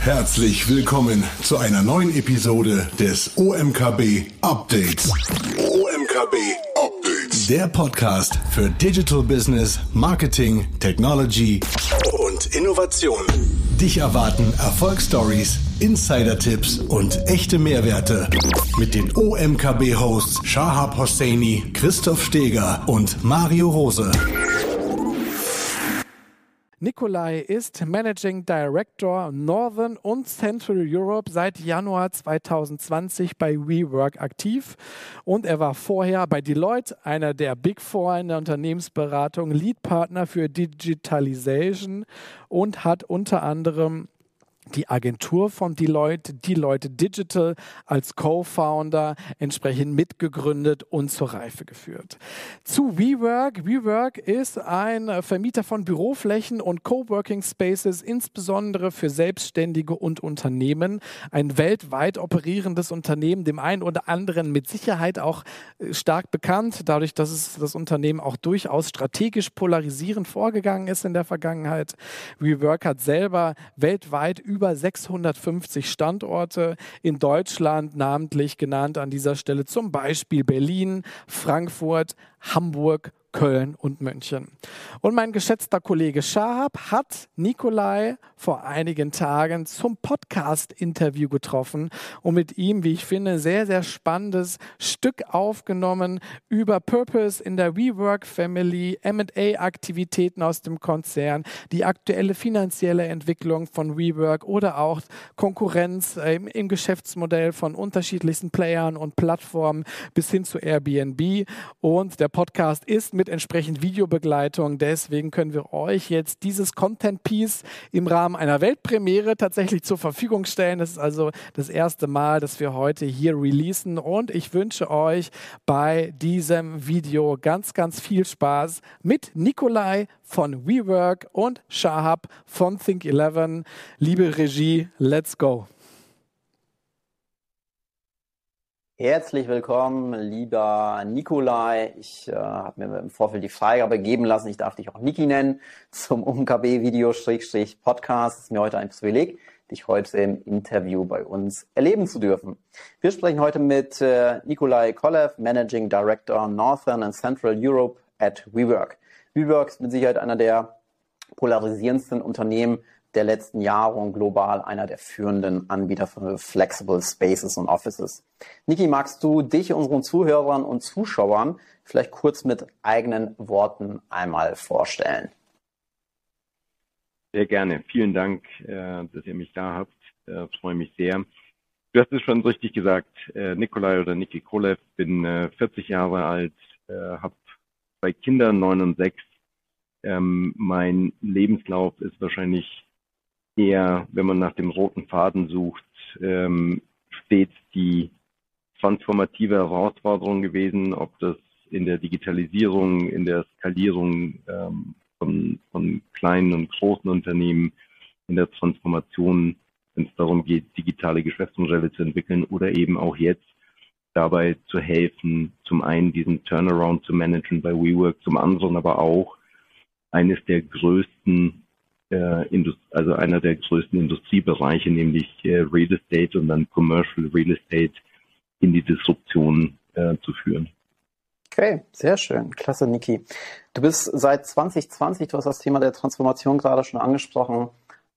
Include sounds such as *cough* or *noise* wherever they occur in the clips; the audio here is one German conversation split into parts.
Herzlich willkommen zu einer neuen Episode des OMKB Updates. OMKB Updates. Der Podcast für Digital Business, Marketing, Technology und Innovation. Dich erwarten Erfolgsstories, Insider-Tipps und echte Mehrwerte mit den OMKB-Hosts Shahab Hosseini, Christoph Steger und Mario Rose. Nikolai ist Managing Director Northern und Central Europe seit Januar 2020 bei WeWork aktiv. Und er war vorher bei Deloitte, einer der Big Four in der Unternehmensberatung, Lead Partner für Digitalization und hat unter anderem die Agentur von Deloitte, Deloitte Digital, als Co-Founder entsprechend mitgegründet und zur Reife geführt. Zu WeWork. WeWork ist ein Vermieter von Büroflächen und Coworking Spaces, insbesondere für Selbstständige und Unternehmen. Ein weltweit operierendes Unternehmen, dem einen oder anderen mit Sicherheit auch äh, stark bekannt, dadurch, dass es das Unternehmen auch durchaus strategisch polarisierend vorgegangen ist in der Vergangenheit. WeWork hat selber weltweit über über 650 Standorte in Deutschland, namentlich genannt an dieser Stelle zum Beispiel Berlin, Frankfurt, Hamburg, Köln und München. Und mein geschätzter Kollege Schahab hat Nikolai vor einigen Tagen zum Podcast-Interview getroffen und mit ihm, wie ich finde, sehr, sehr spannendes Stück aufgenommen über Purpose in der WeWork Family, M&A-Aktivitäten aus dem Konzern, die aktuelle finanzielle Entwicklung von WeWork oder auch Konkurrenz im, im Geschäftsmodell von unterschiedlichsten Playern und Plattformen bis hin zu Airbnb. Und der Podcast ist mit entsprechend Videobegleitung. Deswegen können wir euch jetzt dieses Content Piece im Rahmen einer Weltpremiere tatsächlich zur Verfügung stellen. Das ist also das erste Mal, dass wir heute hier releasen und ich wünsche euch bei diesem Video ganz, ganz viel Spaß mit Nikolai von WeWork und Shahab von Think11. Liebe Regie, let's go. Herzlich willkommen, lieber Nikolai. Ich äh, habe mir im Vorfeld die Freigabe geben lassen. Ich darf dich auch Niki nennen zum UMKB-Video-Podcast. Es ist mir heute ein Privileg, dich heute im Interview bei uns erleben zu dürfen. Wir sprechen heute mit äh, Nikolai Kolev, Managing Director Northern and Central Europe at WeWork. WeWork ist mit Sicherheit einer der polarisierendsten Unternehmen der letzten Jahre und global einer der führenden Anbieter für Flexible Spaces und Offices. Niki, magst du dich unseren Zuhörern und Zuschauern vielleicht kurz mit eigenen Worten einmal vorstellen? Sehr gerne. Vielen Dank, äh, dass ihr mich da habt. Ich äh, freue mich sehr. Du hast es schon richtig gesagt, äh, Nikolai oder Niki Kolev, bin 40 Jahre alt, habe zwei Kinder, neun und sechs. Ähm, mein Lebenslauf ist wahrscheinlich eher, wenn man nach dem roten Faden sucht, ähm, stets die transformative Herausforderung gewesen, ob das in der Digitalisierung, in der Skalierung ähm, von, von kleinen und großen Unternehmen, in der Transformation, wenn es darum geht, digitale Geschäftsmodelle zu entwickeln oder eben auch jetzt dabei zu helfen, zum einen diesen Turnaround zu managen bei WeWork, zum anderen aber auch eines der größten also einer der größten Industriebereiche, nämlich äh, Real Estate und dann Commercial Real Estate in die Disruption äh, zu führen. Okay, sehr schön. Klasse, Niki. Du bist seit 2020, du hast das Thema der Transformation gerade schon angesprochen,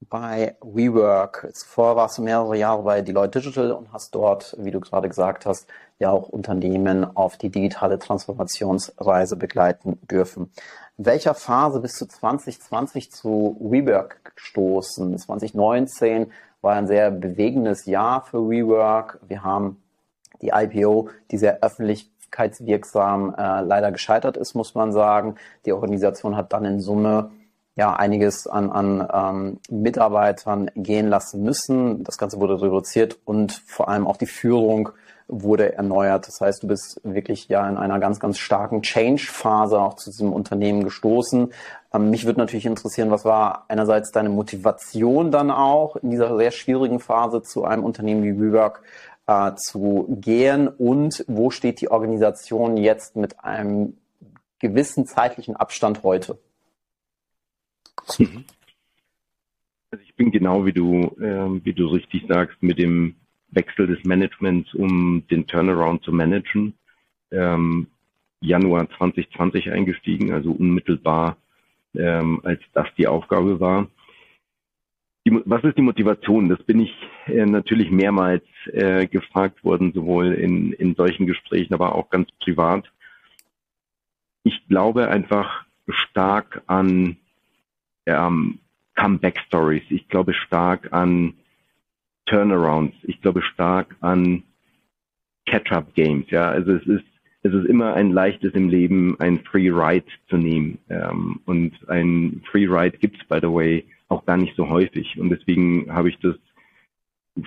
bei WeWork. Zuvor warst du mehrere Jahre bei Deloitte Digital und hast dort, wie du gerade gesagt hast, ja auch Unternehmen auf die digitale Transformationsreise begleiten dürfen. In welcher Phase bist du 2020 zu WeWork gestoßen? 2019 war ein sehr bewegendes Jahr für WeWork. Wir haben die IPO, die sehr öffentlichkeitswirksam äh, leider gescheitert ist, muss man sagen. Die Organisation hat dann in Summe ja einiges an, an ähm, Mitarbeitern gehen lassen müssen. Das Ganze wurde reduziert und vor allem auch die Führung wurde erneuert. Das heißt, du bist wirklich ja in einer ganz, ganz starken Change-Phase auch zu diesem Unternehmen gestoßen. Ähm, mich würde natürlich interessieren, was war einerseits deine Motivation dann auch in dieser sehr schwierigen Phase zu einem Unternehmen wie WeWork äh, zu gehen und wo steht die Organisation jetzt mit einem gewissen zeitlichen Abstand heute? Mhm. Also ich bin genau wie du, äh, wie du richtig sagst, mit dem Wechsel des Managements, um den Turnaround zu managen. Ähm, Januar 2020 eingestiegen, also unmittelbar, ähm, als das die Aufgabe war. Die, was ist die Motivation? Das bin ich äh, natürlich mehrmals äh, gefragt worden, sowohl in, in solchen Gesprächen, aber auch ganz privat. Ich glaube einfach stark an ähm, Comeback Stories. Ich glaube stark an Turnarounds. Ich glaube stark an Catch-up Games. Ja, also es ist es ist immer ein leichtes im Leben, ein Free Ride zu nehmen. Ähm, und ein Free Ride gibt's by the way auch gar nicht so häufig. Und deswegen habe ich das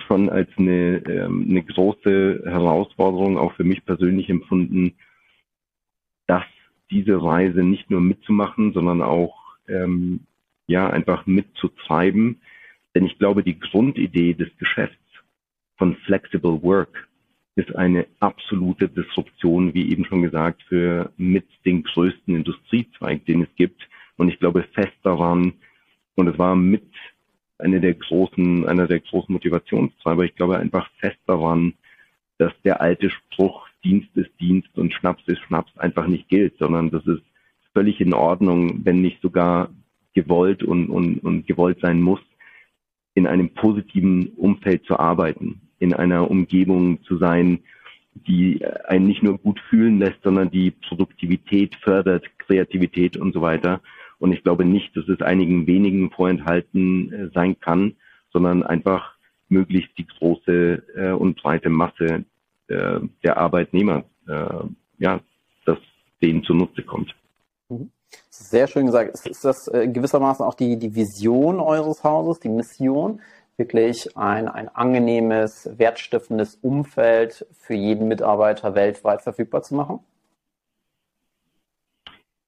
schon als eine, ähm, eine große Herausforderung auch für mich persönlich empfunden, dass diese Reise nicht nur mitzumachen, sondern auch ähm, ja einfach mitzutreiben. Denn ich glaube, die Grundidee des Geschäfts von Flexible Work ist eine absolute Disruption, wie eben schon gesagt, für mit den größten Industriezweig, den es gibt. Und ich glaube fest daran, und es war mit einer der großen, einer der großen Motivationstreiber, ich glaube einfach fest daran, dass der alte Spruch Dienst ist Dienst und Schnaps ist Schnaps einfach nicht gilt, sondern das ist völlig in Ordnung, wenn nicht sogar gewollt und, und, und gewollt sein muss, in einem positiven Umfeld zu arbeiten in einer Umgebung zu sein, die einen nicht nur gut fühlen lässt, sondern die Produktivität fördert, Kreativität und so weiter. Und ich glaube nicht, dass es einigen wenigen vorenthalten äh, sein kann, sondern einfach möglichst die große äh, und breite Masse äh, der Arbeitnehmer, ja, dass denen zunutze kommt. Sehr schön gesagt. Ist das äh, gewissermaßen auch die, die Vision eures Hauses, die Mission? wirklich ein, ein angenehmes, wertstiftendes Umfeld für jeden Mitarbeiter weltweit verfügbar zu machen?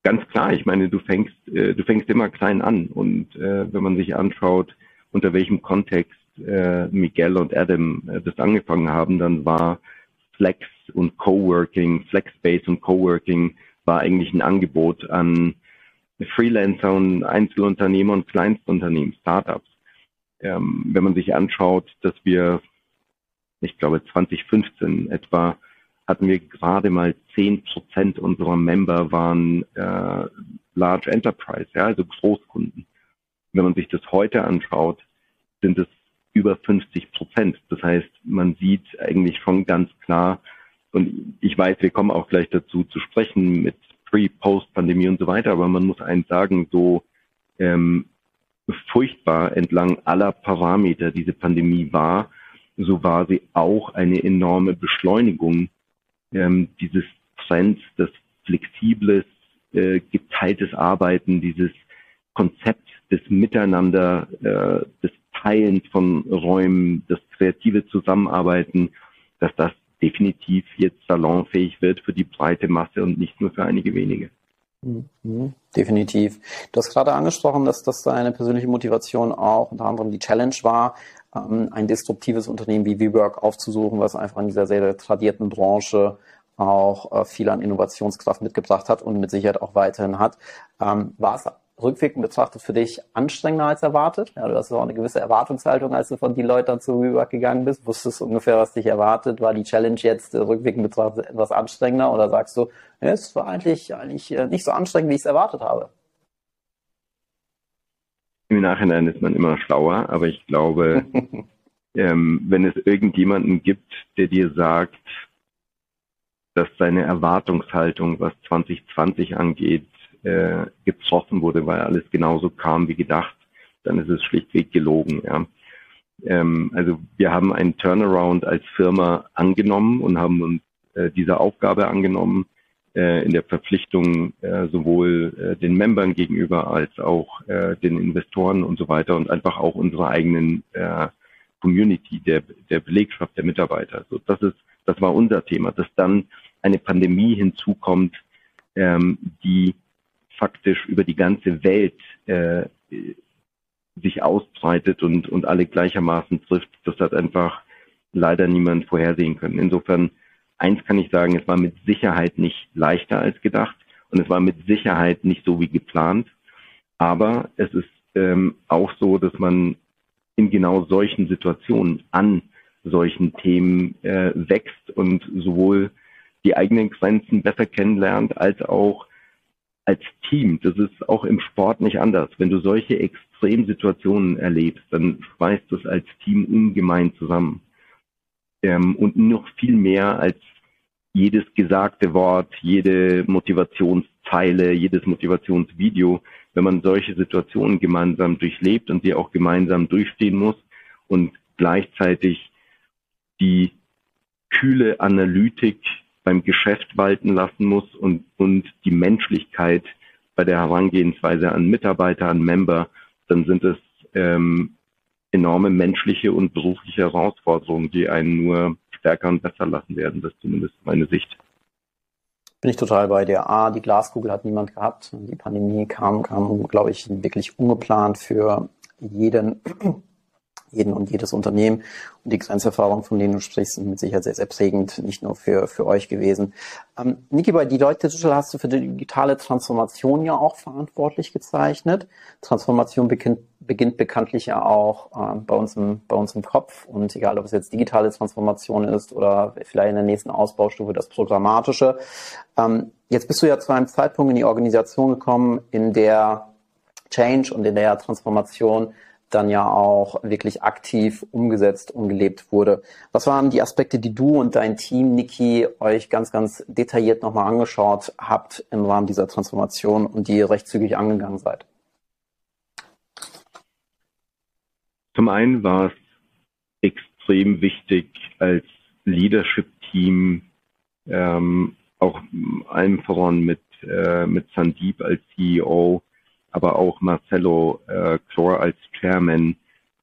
Ganz klar, ich meine, du fängst, äh, du fängst immer klein an und äh, wenn man sich anschaut, unter welchem Kontext äh, Miguel und Adam äh, das angefangen haben, dann war Flex und Coworking, Flexspace und Coworking war eigentlich ein Angebot an Freelancer und Einzelunternehmer und Kleinstunternehmen, Startups ähm, wenn man sich anschaut, dass wir, ich glaube 2015 etwa, hatten wir gerade mal zehn Prozent unserer Member waren äh, Large Enterprise, ja, also Großkunden. Wenn man sich das heute anschaut, sind es über 50 Prozent. Das heißt, man sieht eigentlich schon ganz klar, und ich weiß, wir kommen auch gleich dazu zu sprechen mit Pre-, Post-Pandemie und so weiter, aber man muss eins sagen, so ähm, furchtbar entlang aller Parameter diese Pandemie war, so war sie auch eine enorme Beschleunigung ähm, dieses Trends, das flexibles, äh, geteiltes Arbeiten, dieses Konzept des Miteinander, äh, des Teilens von Räumen, das kreative Zusammenarbeiten, dass das definitiv jetzt salonfähig wird für die breite Masse und nicht nur für einige wenige. Mhm, definitiv. Du hast gerade angesprochen, dass das deine persönliche Motivation auch unter anderem die Challenge war, ähm, ein disruptives Unternehmen wie WeWork aufzusuchen, was einfach in dieser sehr tradierten Branche auch äh, viel an Innovationskraft mitgebracht hat und mit Sicherheit auch weiterhin hat. Ähm, war es rückwirkend betrachtet für dich anstrengender als erwartet? Ja, du hast auch eine gewisse Erwartungshaltung, als du von die Leute dann zu WeWork gegangen bist. Wusstest du ungefähr, was dich erwartet? War die Challenge jetzt äh, rückwirkend betrachtet etwas anstrengender oder sagst du, ja, es war eigentlich, eigentlich äh, nicht so anstrengend, wie ich es erwartet habe? Im Nachhinein ist man immer schlauer, aber ich glaube, *laughs* ähm, wenn es irgendjemanden gibt, der dir sagt, dass seine Erwartungshaltung, was 2020 angeht, äh, getroffen wurde, weil alles genauso kam wie gedacht, dann ist es schlichtweg gelogen. Ja. Ähm, also wir haben einen Turnaround als Firma angenommen und haben uns äh, diese Aufgabe angenommen äh, in der Verpflichtung äh, sowohl äh, den Membern gegenüber als auch äh, den Investoren und so weiter und einfach auch unserer eigenen Community, der, der Belegschaft, der Mitarbeiter. So, das ist, das war unser Thema, dass dann eine Pandemie hinzukommt, ähm, die faktisch über die ganze Welt äh, sich ausbreitet und, und alle gleichermaßen trifft, das hat einfach leider niemand vorhersehen können. Insofern, eins kann ich sagen, es war mit Sicherheit nicht leichter als gedacht und es war mit Sicherheit nicht so wie geplant. Aber es ist ähm, auch so, dass man in genau solchen Situationen an solchen Themen äh, wächst und sowohl die eigenen Grenzen besser kennenlernt, als auch als Team. Das ist auch im Sport nicht anders. Wenn du solche Extremsituationen erlebst, dann schweißt es als Team ungemein zusammen. Ähm, und noch viel mehr als jedes gesagte Wort, jede Motivationszeile, jedes Motivationsvideo, wenn man solche Situationen gemeinsam durchlebt und sie auch gemeinsam durchstehen muss und gleichzeitig die kühle Analytik beim Geschäft walten lassen muss und, und die Menschlichkeit bei der Herangehensweise an Mitarbeiter, an Member, dann sind es ähm, enorme menschliche und berufliche Herausforderungen, die einen nur stärker und besser lassen werden. Das ist zumindest meine Sicht. Bin ich total bei dir. A, die Glaskugel hat niemand gehabt. Die Pandemie kam, kam, glaube ich, wirklich ungeplant für jeden jeden und jedes Unternehmen. Und die Grenzerfahrung, von denen du sprichst, sind mit Sicherheit sehr, sehr prägend, nicht nur für, für euch gewesen. Ähm, Niki, bei Deloitte Digital hast du für die digitale Transformation ja auch verantwortlich gezeichnet. Transformation beginnt, beginnt bekanntlich ja auch äh, bei, uns im, bei uns im Kopf. Und egal, ob es jetzt digitale Transformation ist oder vielleicht in der nächsten Ausbaustufe das Programmatische. Ähm, jetzt bist du ja zu einem Zeitpunkt in die Organisation gekommen, in der Change und in der Transformation dann ja auch wirklich aktiv umgesetzt und gelebt wurde. Was waren die Aspekte, die du und dein Team, Niki, euch ganz, ganz detailliert nochmal angeschaut habt im Rahmen dieser Transformation und die ihr recht zügig angegangen seid? Zum einen war es extrem wichtig, als Leadership-Team ähm, auch allem voran mit, äh, mit Sandeep als CEO aber auch Marcello äh, Chlor als Chairman,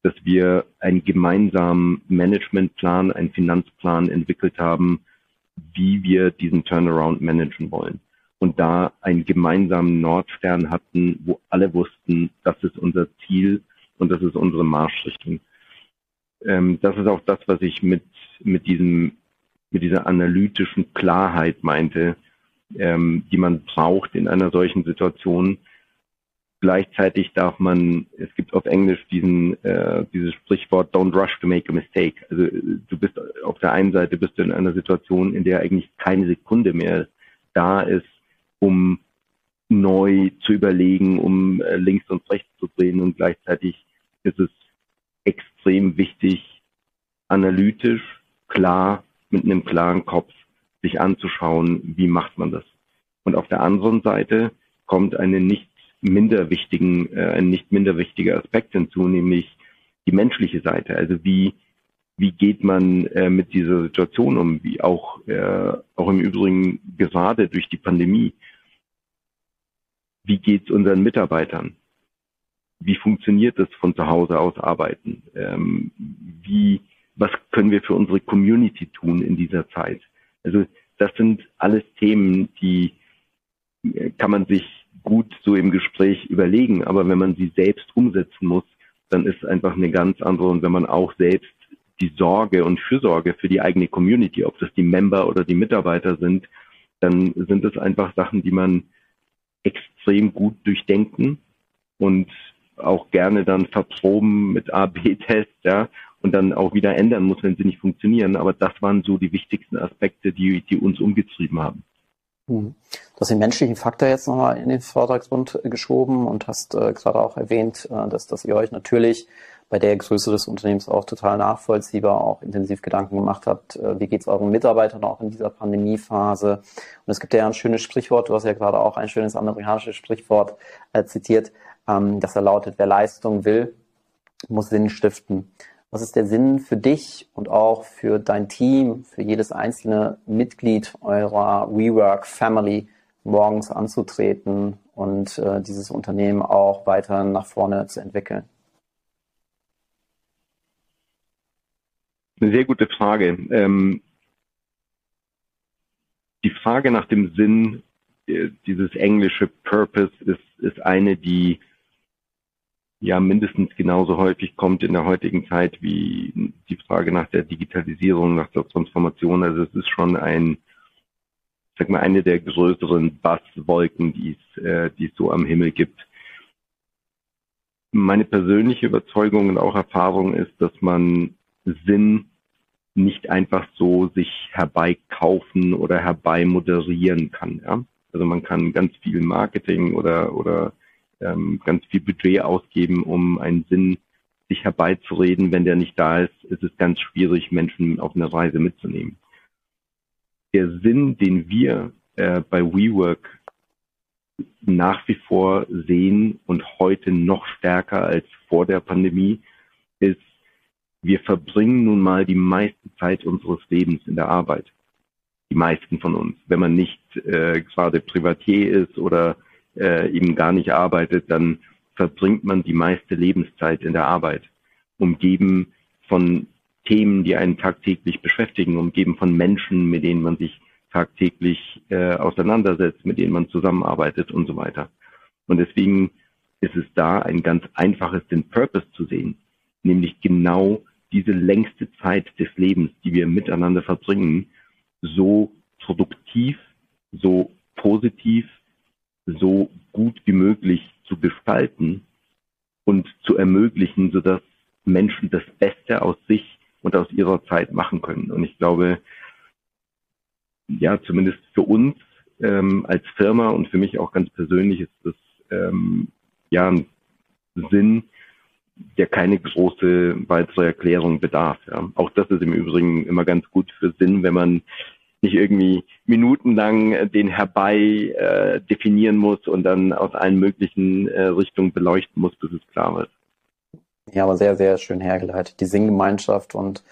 dass wir einen gemeinsamen Managementplan, einen Finanzplan entwickelt haben, wie wir diesen Turnaround managen wollen. Und da einen gemeinsamen Nordstern hatten, wo alle wussten, das ist unser Ziel und das ist unsere Marschrichtung. Ähm, das ist auch das, was ich mit, mit diesem, mit dieser analytischen Klarheit meinte, ähm, die man braucht in einer solchen Situation, Gleichzeitig darf man, es gibt auf Englisch diesen, äh, dieses Sprichwort Don't rush to make a mistake. Also du bist auf der einen Seite bist du in einer Situation, in der eigentlich keine Sekunde mehr da ist, um neu zu überlegen, um äh, links und rechts zu drehen und gleichzeitig ist es extrem wichtig, analytisch, klar, mit einem klaren Kopf sich anzuschauen, wie macht man das. Und auf der anderen Seite kommt eine nicht minder wichtigen, äh, ein nicht minder wichtiger Aspekt hinzu, nämlich die menschliche Seite. Also wie, wie geht man äh, mit dieser Situation um, wie auch, äh, auch im Übrigen gerade durch die Pandemie. Wie geht es unseren Mitarbeitern? Wie funktioniert es von zu Hause aus arbeiten? Ähm, wie, was können wir für unsere Community tun in dieser Zeit? Also das sind alles Themen, die äh, kann man sich gut so im Gespräch überlegen, aber wenn man sie selbst umsetzen muss, dann ist es einfach eine ganz andere und wenn man auch selbst die Sorge und Fürsorge für die eigene Community, ob das die Member oder die Mitarbeiter sind, dann sind es einfach Sachen, die man extrem gut durchdenken und auch gerne dann verproben mit A-B-Tests, ja, und dann auch wieder ändern muss, wenn sie nicht funktionieren. Aber das waren so die wichtigsten Aspekte, die, die uns umgetrieben haben. Hm. Du hast den menschlichen Faktor jetzt nochmal in den Vordergrund geschoben und hast äh, gerade auch erwähnt, äh, dass, dass ihr euch natürlich bei der Größe des Unternehmens auch total nachvollziehbar auch intensiv Gedanken gemacht habt, äh, wie geht es euren Mitarbeitern auch in dieser Pandemiephase. Und es gibt ja ein schönes Sprichwort, du hast ja gerade auch ein schönes amerikanisches Sprichwort äh, zitiert, ähm, das da lautet, wer Leistung will, muss Sinn stiften. Was ist der Sinn für dich und auch für dein Team, für jedes einzelne Mitglied eurer WeWork Family, morgens anzutreten und äh, dieses Unternehmen auch weiter nach vorne zu entwickeln? Eine sehr gute Frage. Ähm, die Frage nach dem Sinn, äh, dieses englische Purpose, ist, ist eine, die ja mindestens genauso häufig kommt in der heutigen Zeit wie die Frage nach der Digitalisierung, nach der Transformation. Also es ist schon ein, sag mal, eine der größeren Basswolken, die es, äh, die es so am Himmel gibt. meine persönliche Überzeugung und auch Erfahrung ist, dass man Sinn nicht einfach so sich herbeikaufen oder herbeimoderieren kann. Ja? Also man kann ganz viel Marketing oder, oder ähm, ganz viel Budget ausgeben, um einen Sinn sich herbeizureden. Wenn der nicht da ist, ist es ganz schwierig, Menschen auf eine Reise mitzunehmen. Der Sinn, den wir äh, bei WeWork nach wie vor sehen und heute noch stärker als vor der Pandemie, ist, wir verbringen nun mal die meiste Zeit unseres Lebens in der Arbeit. Die meisten von uns. Wenn man nicht äh, gerade Privatier ist oder äh, eben gar nicht arbeitet, dann verbringt man die meiste Lebenszeit in der Arbeit, umgeben von Themen, die einen tagtäglich beschäftigen, umgeben von Menschen, mit denen man sich tagtäglich äh, auseinandersetzt, mit denen man zusammenarbeitet und so weiter. Und deswegen ist es da ein ganz einfaches, den Purpose zu sehen, nämlich genau diese längste Zeit des Lebens, die wir miteinander verbringen, so produktiv, so positiv, so gut wie möglich zu gestalten und zu ermöglichen, sodass Menschen das Beste aus sich und aus ihrer Zeit machen können. Und ich glaube, ja, zumindest für uns ähm, als Firma und für mich auch ganz persönlich ist das ähm, ja ein Sinn, der keine große weitere Erklärung bedarf. Ja. Auch das ist im Übrigen immer ganz gut für Sinn, wenn man nicht irgendwie minutenlang den herbei äh, definieren muss und dann aus allen möglichen äh, Richtungen beleuchten muss, bis es klar wird. Ja, aber sehr, sehr schön hergeleitet. Die Singgemeinschaft und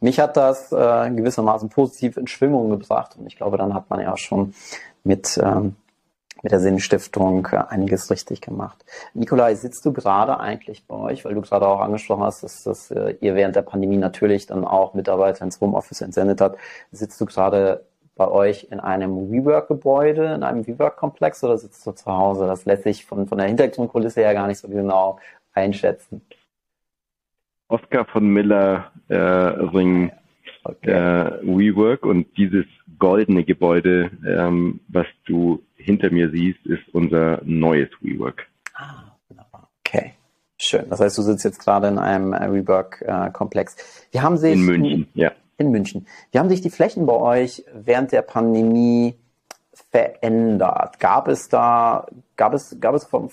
mich hat das äh, gewissermaßen positiv in Schwingung gebracht und ich glaube, dann hat man ja schon mit, ähm, mit der Sinnstiftung äh, einiges richtig gemacht. Nikolai, sitzt du gerade eigentlich bei euch, weil du gerade auch angesprochen hast, dass, dass äh, ihr während der Pandemie natürlich dann auch Mitarbeiter ins Homeoffice entsendet habt. Sitzt du gerade bei euch in einem WeWork-Gebäude, in einem WeWork-Komplex oder sitzt du zu Hause? Das lässt sich von, von der Hintergrundkulisse her gar nicht so genau einschätzen. Oscar von Miller äh, Ring okay. äh, WeWork und dieses goldene Gebäude, ähm, was du hinter mir siehst, ist unser neues WeWork. Ah, wunderbar. Okay. Schön. Das heißt, du sitzt jetzt gerade in einem äh, WeWork-Komplex. Wie haben sich in München, ja. In München. Wie haben sich die Flächen bei euch während der Pandemie verändert? Gab es da, gab es, gab es vom,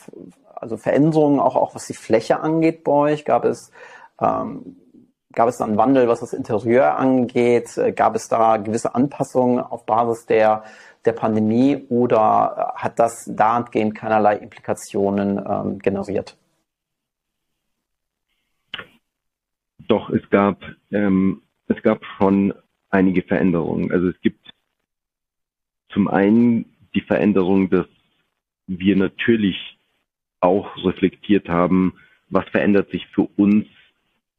also Veränderungen auch, auch was die Fläche angeht bei euch? Gab es ähm, gab es da einen Wandel, was das Interieur angeht? Gab es da gewisse Anpassungen auf Basis der, der Pandemie oder hat das dahingehend keinerlei Implikationen ähm, generiert? Doch, es gab, ähm, es gab schon einige Veränderungen. Also es gibt zum einen die Veränderung, dass wir natürlich auch reflektiert haben, was verändert sich für uns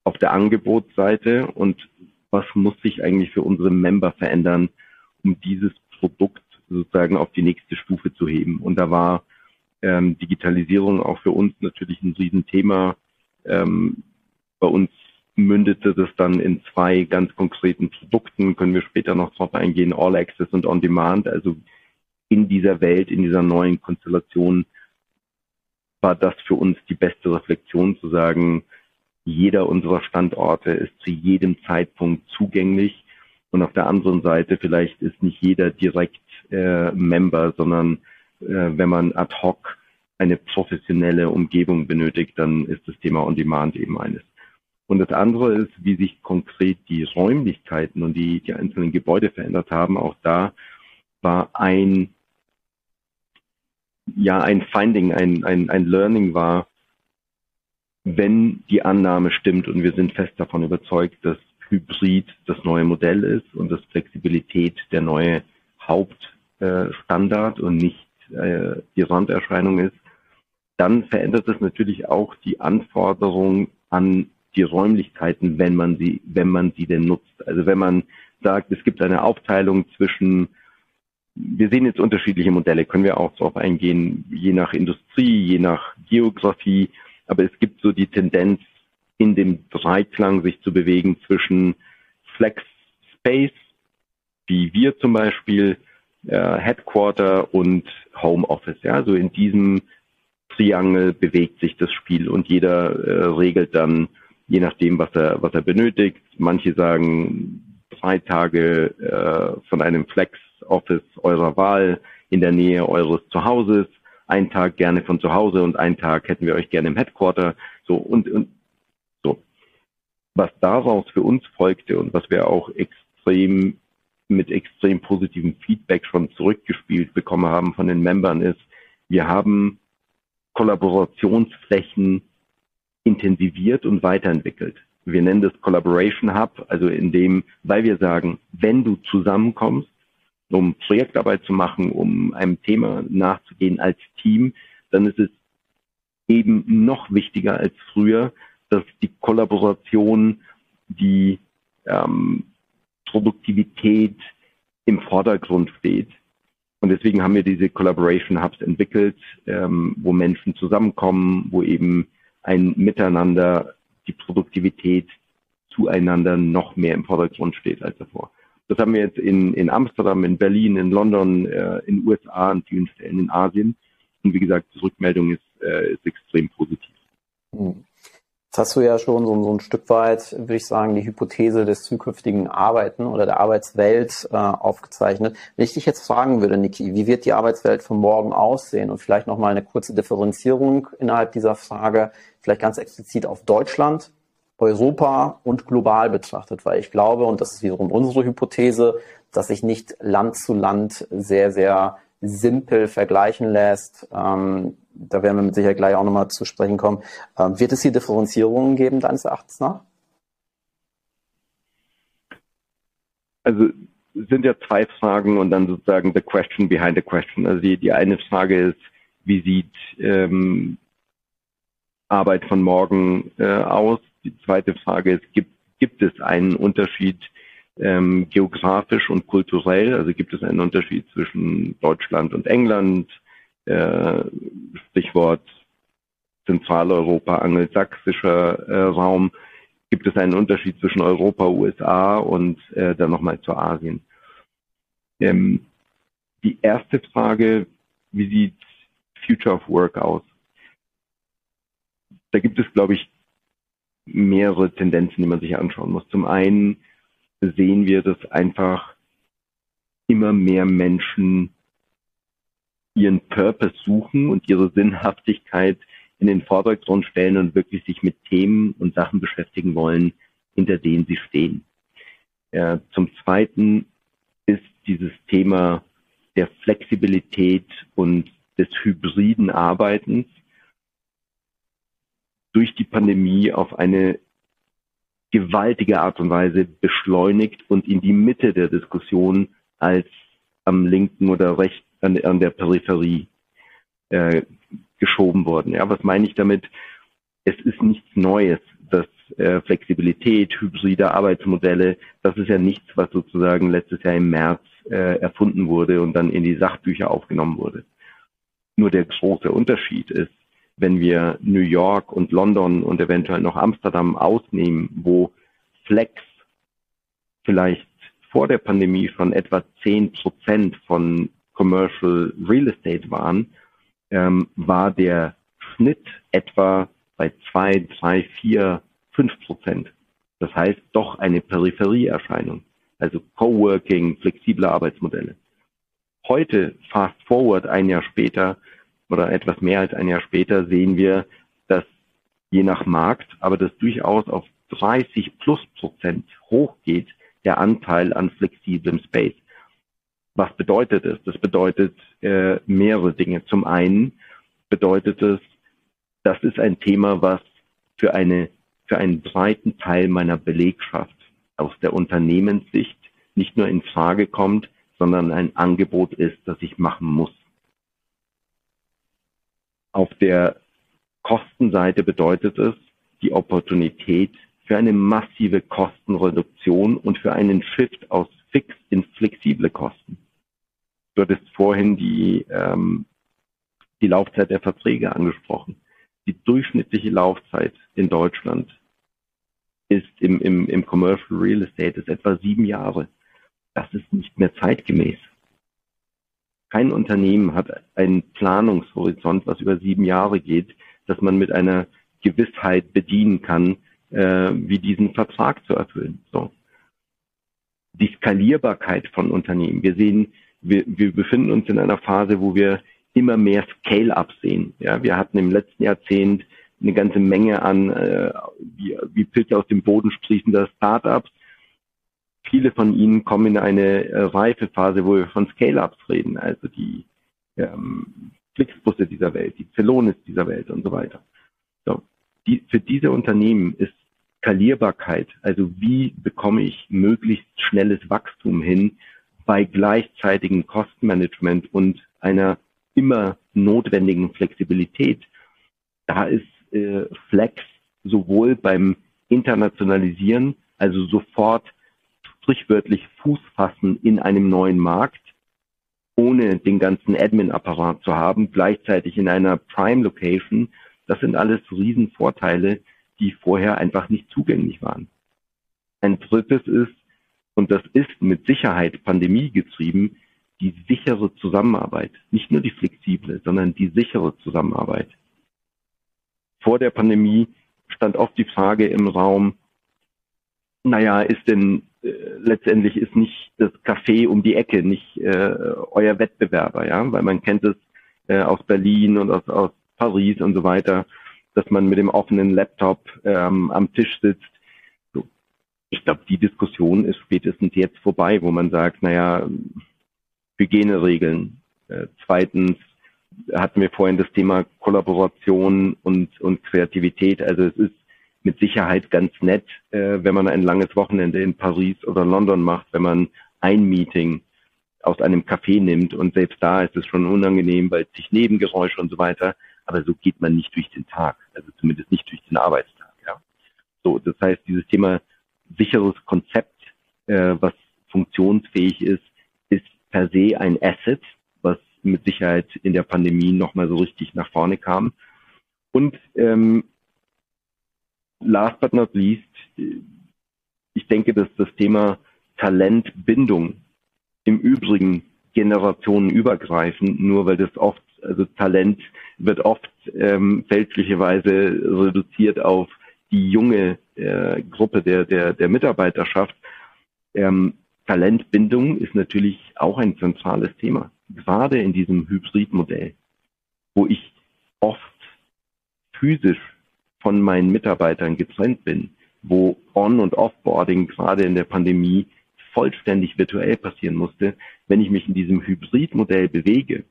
auf der Angebotsseite und was muss sich eigentlich für unsere Member verändern, um dieses Produkt sozusagen auf die nächste Stufe zu heben. Und da war ähm, Digitalisierung auch für uns natürlich ein Riesenthema. Ähm, bei uns mündete das dann in zwei ganz konkreten Produkten, können wir später noch drauf eingehen, All Access und On Demand. Also in dieser Welt, in dieser neuen Konstellation war das für uns die beste Reflexion zu sagen, jeder unserer Standorte ist zu jedem Zeitpunkt zugänglich. Und auf der anderen Seite vielleicht ist nicht jeder direkt äh, Member, sondern äh, wenn man ad hoc eine professionelle Umgebung benötigt, dann ist das Thema On-Demand eben eines. Und das andere ist, wie sich konkret die Räumlichkeiten und die, die einzelnen Gebäude verändert haben. Auch da war ein, ja, ein Finding, ein, ein, ein Learning war, wenn die Annahme stimmt und wir sind fest davon überzeugt, dass Hybrid das neue Modell ist und dass Flexibilität der neue Hauptstandard und nicht äh, die Randerscheinung ist, dann verändert es natürlich auch die Anforderung an die Räumlichkeiten, wenn man sie, wenn man sie denn nutzt. Also wenn man sagt, es gibt eine Aufteilung zwischen wir sehen jetzt unterschiedliche Modelle, können wir auch darauf eingehen, je nach Industrie, je nach Geografie. Aber es gibt so die Tendenz, in dem Dreiklang sich zu bewegen zwischen Flex Space, wie wir zum Beispiel, äh, Headquarter und Home Office. Ja, so in diesem Triangel bewegt sich das Spiel und jeder äh, regelt dann, je nachdem, was er, was er benötigt. Manche sagen drei Tage äh, von einem Flex-Office eurer Wahl in der Nähe eures Zuhauses, ein Tag gerne von zu Hause und einen Tag hätten wir euch gerne im Headquarter. So und, und so. Was daraus für uns folgte und was wir auch extrem mit extrem positivem Feedback schon zurückgespielt bekommen haben von den Membern ist, wir haben Kollaborationsflächen intensiviert und weiterentwickelt. Wir nennen das Collaboration Hub, also in dem, weil wir sagen, wenn du zusammenkommst, um Projektarbeit zu machen, um einem Thema nachzugehen als Team, dann ist es eben noch wichtiger als früher, dass die Kollaboration, die ähm, Produktivität im Vordergrund steht. Und deswegen haben wir diese Collaboration Hubs entwickelt, ähm, wo Menschen zusammenkommen, wo eben ein Miteinander, die Produktivität zueinander noch mehr im Vordergrund steht als davor. Das haben wir jetzt in, in Amsterdam, in Berlin, in London, äh, in USA, an vielen Stellen in Asien. Und wie gesagt, die Rückmeldung ist, äh, ist extrem positiv. Hm. Jetzt hast du ja schon so, so, ein Stück weit, würde ich sagen, die Hypothese des zukünftigen Arbeiten oder der Arbeitswelt äh, aufgezeichnet. Wenn ich dich jetzt fragen würde, Niki, wie wird die Arbeitswelt von morgen aussehen? Und vielleicht nochmal eine kurze Differenzierung innerhalb dieser Frage, vielleicht ganz explizit auf Deutschland, Europa und global betrachtet, weil ich glaube, und das ist wiederum unsere Hypothese, dass sich nicht Land zu Land sehr, sehr simpel vergleichen lässt. Ähm, da werden wir mit Sicherheit gleich auch nochmal zu sprechen kommen. Ähm, wird es hier Differenzierungen geben, deines Erachtens nach? Also sind ja zwei Fragen und dann sozusagen the question behind the question. Also die, die eine Frage ist, wie sieht ähm, Arbeit von morgen äh, aus? Die zweite Frage ist, gibt, gibt es einen Unterschied ähm, geografisch und kulturell? Also gibt es einen Unterschied zwischen Deutschland und England? Äh, Stichwort Zentraleuropa, angelsächsischer äh, Raum. Gibt es einen Unterschied zwischen Europa, USA und äh, dann nochmal zu Asien? Ähm, die erste Frage, wie sieht Future of Work aus? Da gibt es, glaube ich, mehrere Tendenzen, die man sich anschauen muss. Zum einen sehen wir, dass einfach immer mehr Menschen ihren Purpose suchen und ihre Sinnhaftigkeit in den Vordergrund stellen und wirklich sich mit Themen und Sachen beschäftigen wollen, hinter denen sie stehen. Ja, zum Zweiten ist dieses Thema der Flexibilität und des hybriden Arbeitens durch die Pandemie auf eine gewaltige Art und Weise beschleunigt und in die Mitte der Diskussion als am linken oder rechten an, an der Peripherie äh, geschoben worden. Ja, was meine ich damit? Es ist nichts Neues, dass äh, Flexibilität, hybride Arbeitsmodelle, das ist ja nichts, was sozusagen letztes Jahr im März äh, erfunden wurde und dann in die Sachbücher aufgenommen wurde. Nur der große Unterschied ist, wenn wir New York und London und eventuell noch Amsterdam ausnehmen, wo Flex vielleicht vor der Pandemie schon etwa zehn Prozent von Commercial Real Estate waren, ähm, war der Schnitt etwa bei zwei, drei, vier, fünf Prozent. Das heißt doch eine Peripherieerscheinung. Also Coworking, flexible Arbeitsmodelle. Heute, fast forward ein Jahr später oder etwas mehr als ein Jahr später, sehen wir, dass je nach Markt, aber das durchaus auf 30 plus Prozent hochgeht, der Anteil an flexiblem Space. Was bedeutet es? Das bedeutet äh, mehrere Dinge. Zum einen bedeutet es, das ist ein Thema, was für eine für einen breiten Teil meiner Belegschaft aus der Unternehmenssicht nicht nur in Frage kommt, sondern ein Angebot ist, das ich machen muss. Auf der Kostenseite bedeutet es die Opportunität für eine massive Kostenreduktion und für einen Shift aus fix in flexible Kosten. Du hattest vorhin die, ähm, die Laufzeit der Verträge angesprochen. Die durchschnittliche Laufzeit in Deutschland ist im, im, im Commercial Real Estate ist etwa sieben Jahre. Das ist nicht mehr zeitgemäß. Kein Unternehmen hat einen Planungshorizont, was über sieben Jahre geht, dass man mit einer Gewissheit bedienen kann, äh, wie diesen Vertrag zu erfüllen. So. Die Skalierbarkeit von Unternehmen. Wir sehen, wir, wir befinden uns in einer Phase, wo wir immer mehr Scale-up sehen. Ja, wir hatten im letzten Jahrzehnt eine ganze Menge an äh, wie, wie Pilze aus dem Boden sprießender Startups. Viele von ihnen kommen in eine äh, reife Phase, wo wir von Scale-ups reden, also die ähm, Flixbusse dieser Welt, die Celonis dieser Welt und so weiter. So, die, für diese Unternehmen ist Skalierbarkeit, also wie bekomme ich möglichst schnelles Wachstum hin bei gleichzeitigem Kostenmanagement und einer immer notwendigen Flexibilität. Da ist äh, Flex sowohl beim Internationalisieren, also sofort sprichwörtlich Fuß fassen in einem neuen Markt, ohne den ganzen Admin-Apparat zu haben, gleichzeitig in einer Prime-Location. Das sind alles Riesenvorteile, die vorher einfach nicht zugänglich waren. Ein drittes ist, und das ist mit Sicherheit pandemiegetrieben, die sichere Zusammenarbeit. Nicht nur die flexible, sondern die sichere Zusammenarbeit. Vor der Pandemie stand oft die Frage im Raum, naja, ist denn letztendlich ist nicht das Café um die Ecke, nicht äh, euer Wettbewerber, ja, weil man kennt es äh, aus Berlin und aus, aus Paris und so weiter, dass man mit dem offenen Laptop ähm, am Tisch sitzt. So. Ich glaube, die Diskussion ist spätestens jetzt vorbei, wo man sagt, naja, Hygieneregeln. Äh, zweitens hatten wir vorhin das Thema Kollaboration und, und Kreativität. Also es ist mit Sicherheit ganz nett, äh, wenn man ein langes Wochenende in Paris oder London macht, wenn man ein Meeting aus einem Café nimmt und selbst da ist es schon unangenehm, weil sich Nebengeräusche und so weiter, aber so geht man nicht durch den Tag, also zumindest nicht durch den Arbeitstag. Ja. So, das heißt, dieses Thema sicheres Konzept, äh, was funktionsfähig ist, per se ein Asset, was mit Sicherheit in der Pandemie nochmal so richtig nach vorne kam. Und ähm, last but not least, ich denke, dass das Thema Talentbindung im Übrigen generationenübergreifend, nur weil das oft, also Talent wird oft ähm, fälschlicherweise reduziert auf die junge äh, Gruppe der, der, der Mitarbeiterschaft. Ähm, Talentbindung ist natürlich auch ein zentrales Thema, gerade in diesem Hybridmodell, wo ich oft physisch von meinen Mitarbeitern getrennt bin, wo On- und Offboarding gerade in der Pandemie vollständig virtuell passieren musste. Wenn ich mich in diesem Hybridmodell bewege,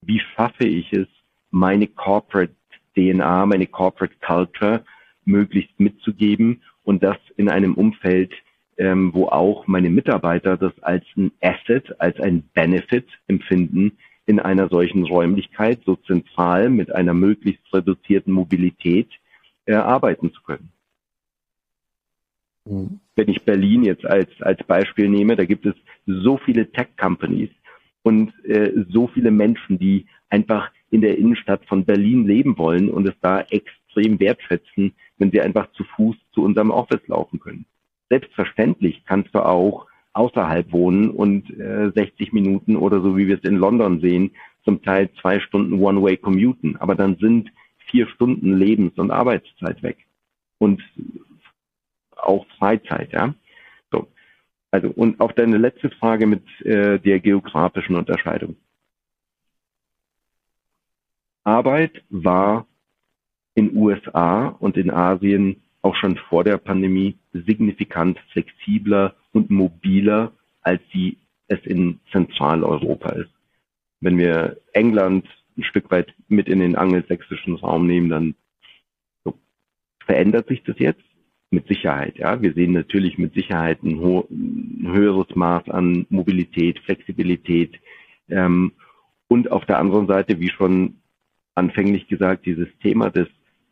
wie schaffe ich es, meine Corporate DNA, meine Corporate Culture möglichst mitzugeben und das in einem Umfeld, ähm, wo auch meine Mitarbeiter das als ein Asset, als ein Benefit empfinden, in einer solchen Räumlichkeit so zentral mit einer möglichst reduzierten Mobilität äh, arbeiten zu können. Mhm. Wenn ich Berlin jetzt als, als Beispiel nehme, da gibt es so viele Tech-Companies und äh, so viele Menschen, die einfach in der Innenstadt von Berlin leben wollen und es da extrem wertschätzen, wenn sie einfach zu Fuß zu unserem Office laufen können. Selbstverständlich kannst du auch außerhalb wohnen und äh, 60 Minuten oder so wie wir es in London sehen, zum Teil zwei Stunden One-Way commuten. Aber dann sind vier Stunden Lebens- und Arbeitszeit weg. Und auch Freizeit, ja. So. Also, und auf deine letzte Frage mit äh, der geografischen Unterscheidung. Arbeit war in USA und in Asien auch schon vor der Pandemie signifikant flexibler und mobiler, als sie es in Zentraleuropa ist. Wenn wir England ein Stück weit mit in den angelsächsischen Raum nehmen, dann so, verändert sich das jetzt mit Sicherheit. Ja, wir sehen natürlich mit Sicherheit ein, ein höheres Maß an Mobilität, Flexibilität ähm, und auf der anderen Seite, wie schon anfänglich gesagt, dieses Thema des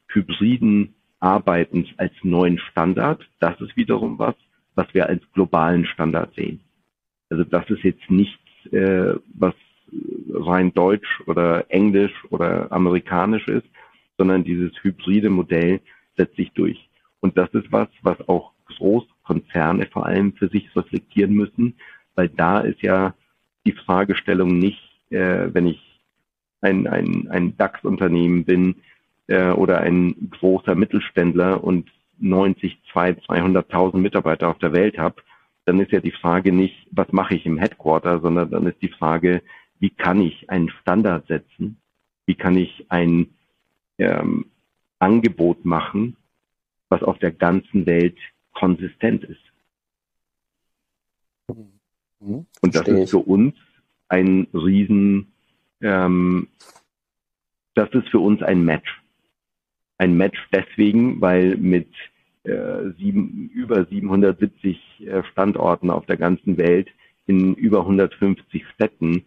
hybriden Arbeitens als neuen Standard. Das ist wiederum was, was wir als globalen Standard sehen. Also das ist jetzt nichts, äh, was rein deutsch oder englisch oder amerikanisch ist, sondern dieses hybride Modell setzt sich durch. Und das ist was, was auch Großkonzerne vor allem für sich reflektieren müssen, weil da ist ja die Fragestellung nicht, äh, wenn ich ein, ein, ein DAX-Unternehmen bin äh, oder ein großer Mittelständler und 90, 200, 200.000 Mitarbeiter auf der Welt habe, dann ist ja die Frage nicht, was mache ich im Headquarter, sondern dann ist die Frage, wie kann ich einen Standard setzen, wie kann ich ein ähm, Angebot machen, was auf der ganzen Welt konsistent ist. Mhm. Und das ist für uns ein Riesen, ähm, das ist für uns ein Match. Ein Match deswegen, weil mit äh, sieben, über 770 äh, Standorten auf der ganzen Welt in über 150 Städten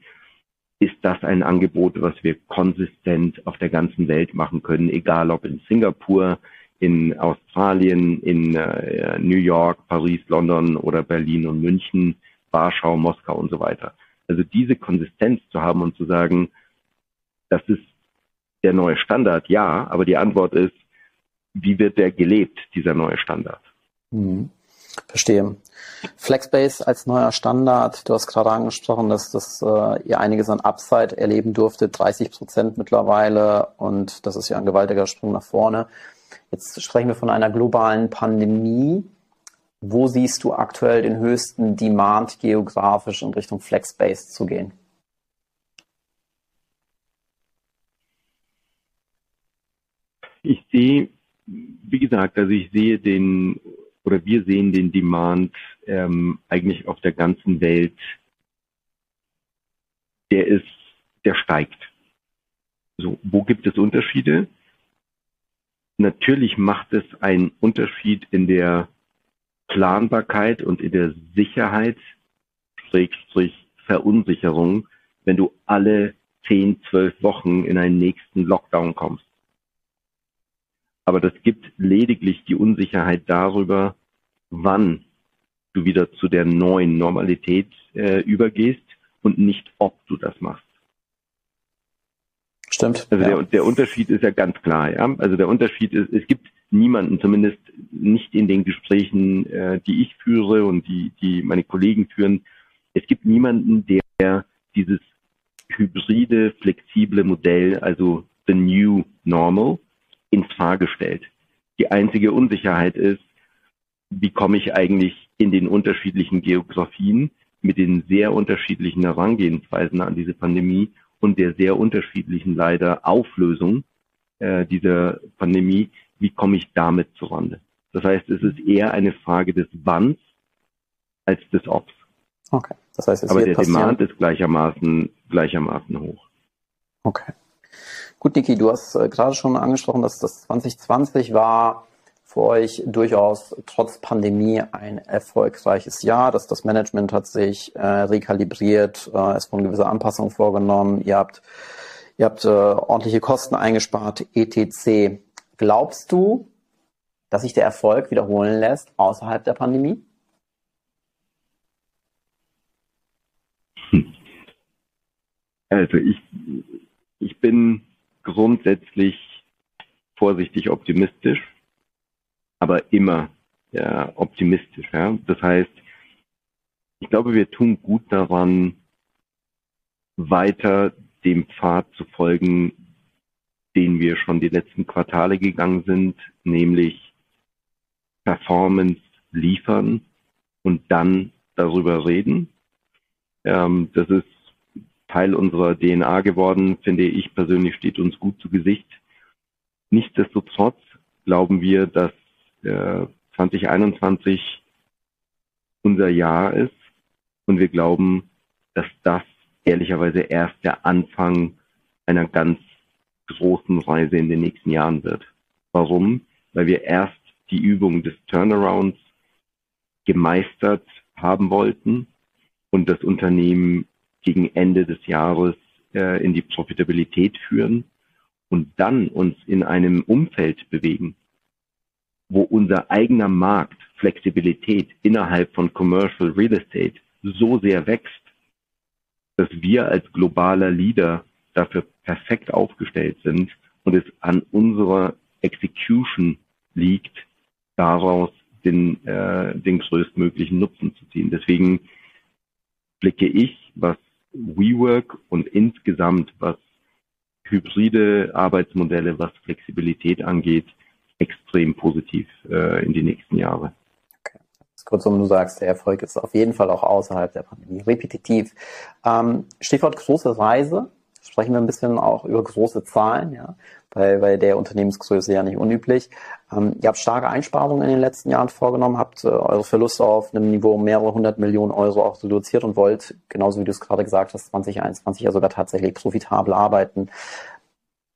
ist das ein Angebot, was wir konsistent auf der ganzen Welt machen können, egal ob in Singapur, in Australien, in äh, New York, Paris, London oder Berlin und München, Warschau, Moskau und so weiter. Also diese Konsistenz zu haben und zu sagen, das ist der neue Standard, ja, aber die Antwort ist, wie wird der gelebt, dieser neue Standard? Hm. Verstehe. Flexbase als neuer Standard, du hast gerade angesprochen, dass, dass äh, ihr einiges an Upside erleben durftet, 30 Prozent mittlerweile und das ist ja ein gewaltiger Sprung nach vorne. Jetzt sprechen wir von einer globalen Pandemie. Wo siehst du aktuell den höchsten Demand geografisch in Richtung Flexbase zu gehen? Ich sehe, wie gesagt, also ich sehe den oder wir sehen den Demand ähm, eigentlich auf der ganzen Welt, der ist, der steigt. So, wo gibt es Unterschiede? Natürlich macht es einen Unterschied in der Planbarkeit und in der Sicherheit, Schrägstrich Verunsicherung, wenn du alle 10, 12 Wochen in einen nächsten Lockdown kommst. Aber das gibt lediglich die Unsicherheit darüber, wann du wieder zu der neuen Normalität äh, übergehst und nicht, ob du das machst. Stimmt. Also ja. der, der Unterschied ist ja ganz klar. Ja? Also der Unterschied ist, es gibt niemanden, zumindest nicht in den Gesprächen, äh, die ich führe und die, die meine Kollegen führen, es gibt niemanden, der dieses hybride, flexible Modell, also the new normal, ins Frage stellt. Die einzige Unsicherheit ist, wie komme ich eigentlich in den unterschiedlichen Geografien mit den sehr unterschiedlichen Herangehensweisen an diese Pandemie und der sehr unterschiedlichen leider Auflösung äh, dieser Pandemie, wie komme ich damit zurande? Das heißt, es ist eher eine Frage des Wanns als des Obs. Okay. Das heißt, es Aber der passieren. Demand ist gleichermaßen, gleichermaßen hoch. Okay. Gut, Niki, du hast äh, gerade schon angesprochen, dass das 2020 war für euch durchaus trotz Pandemie ein erfolgreiches Jahr. Dass das Management hat sich äh, rekalibriert, äh, es wurden gewisse Anpassungen vorgenommen. Ihr habt, ihr habt äh, ordentliche Kosten eingespart, etc. Glaubst du, dass sich der Erfolg wiederholen lässt außerhalb der Pandemie? Also ich, ich bin grundsätzlich vorsichtig optimistisch, aber immer ja, optimistisch. Ja? Das heißt, ich glaube, wir tun gut daran, weiter dem Pfad zu folgen, den wir schon die letzten Quartale gegangen sind, nämlich Performance liefern und dann darüber reden. Ähm, das ist Teil unserer DNA geworden, finde ich persönlich steht uns gut zu Gesicht. Nichtsdestotrotz glauben wir, dass äh, 2021 unser Jahr ist und wir glauben, dass das ehrlicherweise erst der Anfang einer ganz großen Reise in den nächsten Jahren wird. Warum? Weil wir erst die Übung des Turnarounds gemeistert haben wollten und das Unternehmen gegen Ende des Jahres äh, in die Profitabilität führen und dann uns in einem Umfeld bewegen, wo unser eigener Markt Flexibilität innerhalb von Commercial Real Estate so sehr wächst, dass wir als globaler Leader dafür perfekt aufgestellt sind und es an unserer Execution liegt, daraus den, äh, den größtmöglichen Nutzen zu ziehen. Deswegen blicke ich, was WeWork und insgesamt, was hybride Arbeitsmodelle, was Flexibilität angeht, extrem positiv äh, in die nächsten Jahre. Okay. Kurzum, du sagst, der Erfolg ist auf jeden Fall auch außerhalb der Pandemie repetitiv. Ähm, Stichwort große Reise. Sprechen wir ein bisschen auch über große Zahlen, ja, bei, bei der Unternehmensgröße ja nicht unüblich. Ähm, ihr habt starke Einsparungen in den letzten Jahren vorgenommen, habt äh, eure Verluste auf einem Niveau mehrere hundert Millionen Euro auch reduziert und wollt, genauso wie du es gerade gesagt hast, 2021 ja sogar tatsächlich profitabel arbeiten.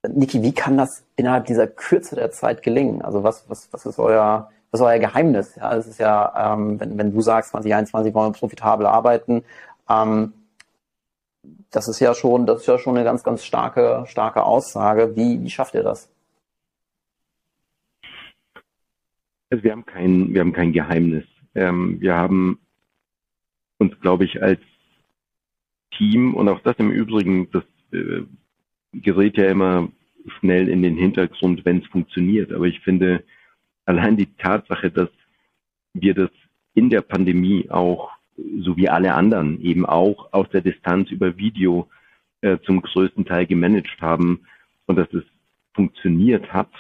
Niki, wie kann das innerhalb dieser Kürze der Zeit gelingen? Also was, was, was ist euer, was euer Geheimnis? Ja, es ist ja, ähm, wenn, wenn du sagst, 2021 wollen wir profitabel arbeiten, ähm, das ist ja schon, das ist ja schon eine ganz, ganz starke, starke Aussage. Wie, wie schafft ihr das? Also wir haben kein, wir haben kein Geheimnis. Ähm, wir haben uns, glaube ich, als Team und auch das im Übrigen, das äh, gerät ja immer schnell in den Hintergrund, wenn es funktioniert. Aber ich finde, allein die Tatsache, dass wir das in der Pandemie auch, so wie alle anderen, eben auch aus der Distanz über Video äh, zum größten Teil gemanagt haben und dass es funktioniert hat,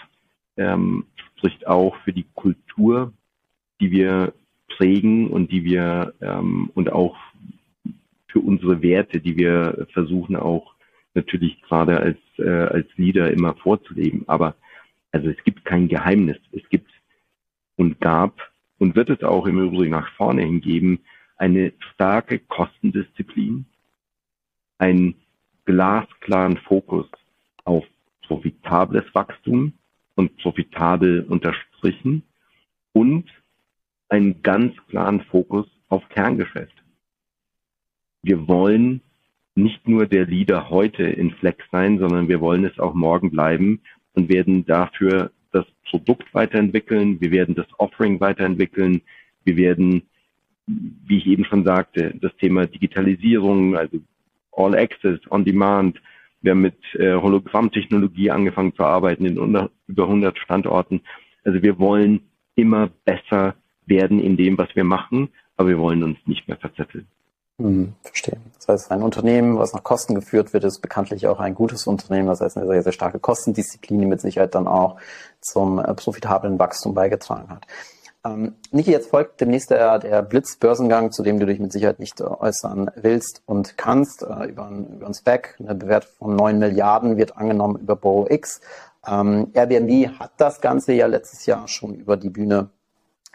ähm, spricht auch für die Kultur, die wir prägen und die wir ähm, und auch für unsere Werte, die wir versuchen auch natürlich gerade als, äh, als Leader immer vorzuleben. Aber also es gibt kein Geheimnis. Es gibt und gab und wird es auch im Übrigen nach vorne hin geben, eine starke Kostendisziplin, einen glasklaren Fokus auf profitables Wachstum und profitabel unterstrichen und einen ganz klaren Fokus auf Kerngeschäft. Wir wollen nicht nur der Leader heute in Flex sein, sondern wir wollen es auch morgen bleiben und werden dafür das Produkt weiterentwickeln, wir werden das Offering weiterentwickeln, wir werden, wie ich eben schon sagte, das Thema Digitalisierung, also All Access, On Demand, wir haben mit äh, Hologrammtechnologie angefangen zu arbeiten in unter, über 100 Standorten. Also wir wollen immer besser werden in dem, was wir machen, aber wir wollen uns nicht mehr verzetteln. Hm, verstehe. Das heißt, ein Unternehmen, was nach Kosten geführt wird, ist bekanntlich auch ein gutes Unternehmen. Das heißt, eine sehr, sehr starke Kostendisziplin, die mit Sicherheit dann auch zum äh, profitablen Wachstum beigetragen hat. Ähm, Niki, jetzt folgt demnächst der, der Blitzbörsengang, zu dem du dich mit Sicherheit nicht äh, äußern willst und kannst. Äh, über, ein, über ein Spec, eine Bewertung von 9 Milliarden wird angenommen über BorrowX. Ähm, Airbnb hat das Ganze ja letztes Jahr schon über die Bühne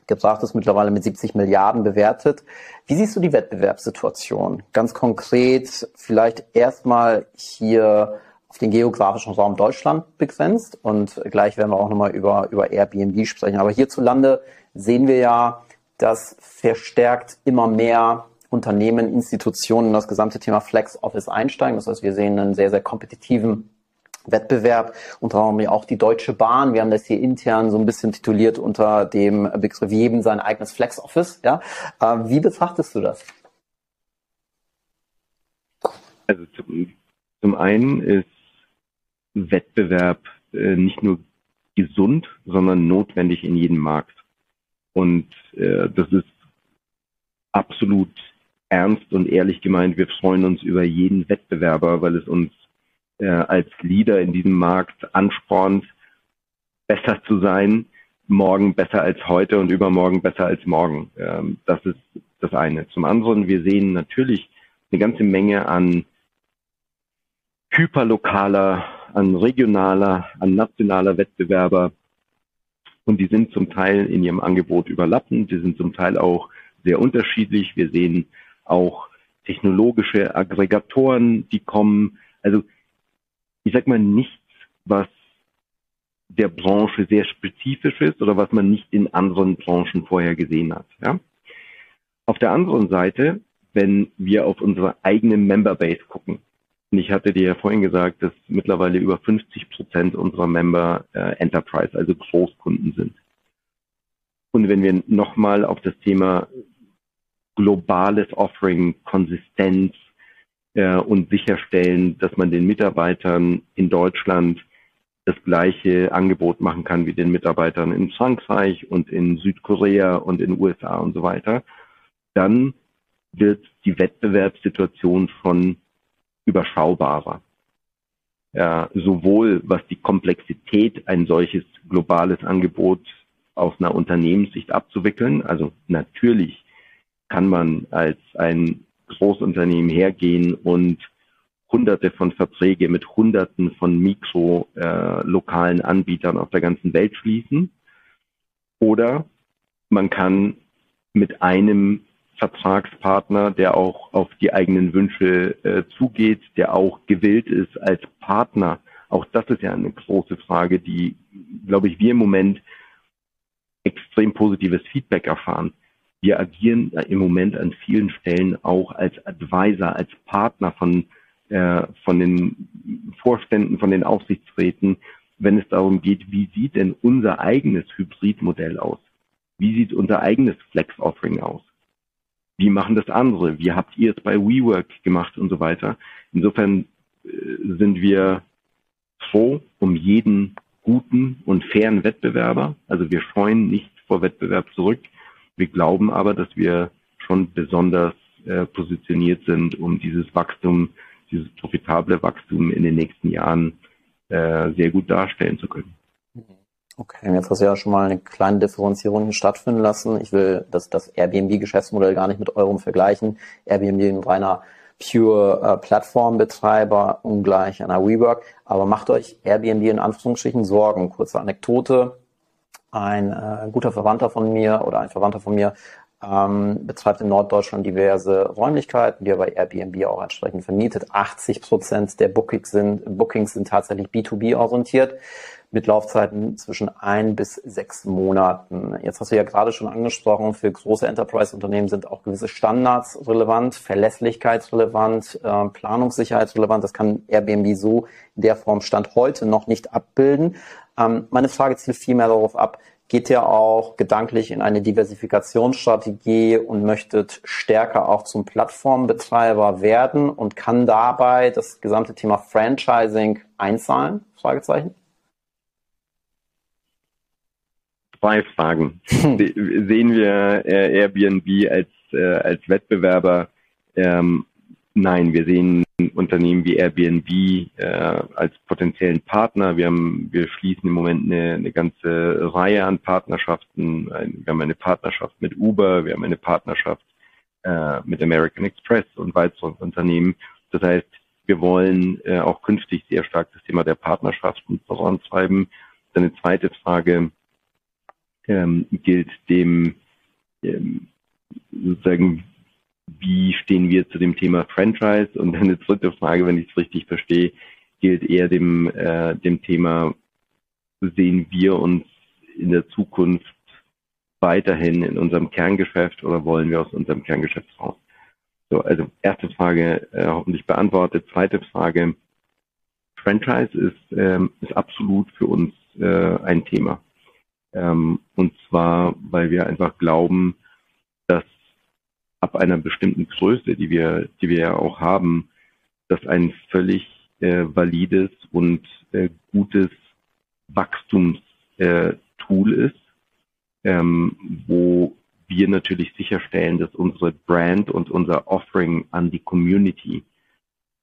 gebracht ist, mittlerweile mit 70 Milliarden bewertet. Wie siehst du die Wettbewerbssituation? Ganz konkret vielleicht erstmal hier auf den geografischen Raum Deutschland begrenzt und gleich werden wir auch nochmal über, über Airbnb sprechen. Aber hierzulande sehen wir ja, dass verstärkt immer mehr Unternehmen, Institutionen in das gesamte Thema Flex Office einsteigen. Das heißt, wir sehen einen sehr, sehr kompetitiven Wettbewerb, unter anderem auch die Deutsche Bahn. Wir haben das hier intern so ein bisschen tituliert unter dem Begriff jedem sein eigenes Flex Office. Ja? Äh, wie betrachtest du das? Also zum, zum einen ist Wettbewerb äh, nicht nur gesund, sondern notwendig in jedem Markt. Und äh, das ist absolut ernst und ehrlich gemeint. Wir freuen uns über jeden Wettbewerber, weil es uns äh, als Leader in diesem Markt anspornt, besser zu sein, morgen besser als heute und übermorgen besser als morgen. Ähm, das ist das eine. Zum anderen, wir sehen natürlich eine ganze Menge an hyperlokaler, an regionaler, an nationaler Wettbewerber. Und die sind zum Teil in ihrem Angebot überlappend, die sind zum Teil auch sehr unterschiedlich. Wir sehen auch technologische Aggregatoren, die kommen. Also ich sag mal, nichts, was der Branche sehr spezifisch ist oder was man nicht in anderen Branchen vorher gesehen hat. Ja? Auf der anderen Seite, wenn wir auf unsere eigene Memberbase gucken, und ich hatte dir ja vorhin gesagt, dass mittlerweile über 50 Prozent unserer Member äh, Enterprise, also Großkunden sind. Und wenn wir nochmal auf das Thema globales Offering, Konsistenz, äh, und sicherstellen, dass man den Mitarbeitern in Deutschland das gleiche Angebot machen kann wie den Mitarbeitern in Frankreich und in Südkorea und in USA und so weiter, dann wird die Wettbewerbssituation schon überschaubarer. Ja, sowohl was die Komplexität ein solches globales Angebot aus einer Unternehmenssicht abzuwickeln. Also natürlich kann man als ein Großunternehmen hergehen und hunderte von Verträge mit hunderten von mikro äh, lokalen Anbietern auf der ganzen Welt schließen. Oder man kann mit einem Vertragspartner, der auch auf die eigenen Wünsche äh, zugeht, der auch gewillt ist als Partner. Auch das ist ja eine große Frage, die, glaube ich, wir im Moment extrem positives Feedback erfahren. Wir agieren im Moment an vielen Stellen auch als Advisor, als Partner von, äh, von den Vorständen, von den Aufsichtsräten, wenn es darum geht, wie sieht denn unser eigenes Hybridmodell aus? Wie sieht unser eigenes Flex-Offering aus? Wie machen das andere? Wie habt ihr es bei WeWork gemacht und so weiter? Insofern äh, sind wir froh um jeden guten und fairen Wettbewerber. Also wir scheuen nicht vor Wettbewerb zurück. Wir glauben aber, dass wir schon besonders äh, positioniert sind, um dieses Wachstum, dieses profitable Wachstum in den nächsten Jahren äh, sehr gut darstellen zu können. Okay, jetzt hast du ja schon mal eine kleine Differenzierung stattfinden lassen. Ich will das, das Airbnb-Geschäftsmodell gar nicht mit eurem vergleichen. Airbnb ein reiner pure äh, Plattformbetreiber, ungleich einer WeWork. Aber macht euch Airbnb in Anführungsstrichen Sorgen. Kurze Anekdote. Ein äh, guter Verwandter von mir oder ein Verwandter von mir ähm, betreibt in Norddeutschland diverse Räumlichkeiten, die er bei Airbnb auch entsprechend vermietet. 80 Prozent der Bookings sind, Bookings sind tatsächlich B2B orientiert mit Laufzeiten zwischen ein bis sechs Monaten. Jetzt hast du ja gerade schon angesprochen, für große Enterprise-Unternehmen sind auch gewisse Standards relevant, Verlässlichkeitsrelevant, äh, Planungssicherheitsrelevant. Das kann Airbnb so in der Form Stand heute noch nicht abbilden. Ähm, meine Frage zielt vielmehr darauf ab, geht ihr auch gedanklich in eine Diversifikationsstrategie und möchtet stärker auch zum Plattformbetreiber werden und kann dabei das gesamte Thema Franchising einzahlen? Fragezeichen. zwei Fragen. *laughs* Sehen wir äh, Airbnb als, äh, als Wettbewerber? Ähm, nein, wir sehen Unternehmen wie Airbnb äh, als potenziellen Partner. Wir, haben, wir schließen im Moment eine, eine ganze Reihe an Partnerschaften. Wir haben eine Partnerschaft mit Uber, wir haben eine Partnerschaft äh, mit American Express und weiteren Unternehmen. Das heißt, wir wollen äh, auch künftig sehr stark das Thema der Partnerschaften vorantreiben. Dann eine zweite Frage, ähm, gilt dem ähm, sozusagen, wie stehen wir zu dem Thema Franchise? Und eine dritte Frage, wenn ich es richtig verstehe, gilt eher dem, äh, dem Thema, sehen wir uns in der Zukunft weiterhin in unserem Kerngeschäft oder wollen wir aus unserem Kerngeschäft raus? So, also erste Frage äh, hoffentlich beantwortet. Zweite Frage, Franchise ist, ähm, ist absolut für uns äh, ein Thema. Ähm, und zwar, weil wir einfach glauben, ab einer bestimmten Größe, die wir, die wir ja auch haben, das ein völlig äh, valides und äh, gutes Wachstumstool äh, ist, ähm, wo wir natürlich sicherstellen, dass unsere Brand und unser Offering an die Community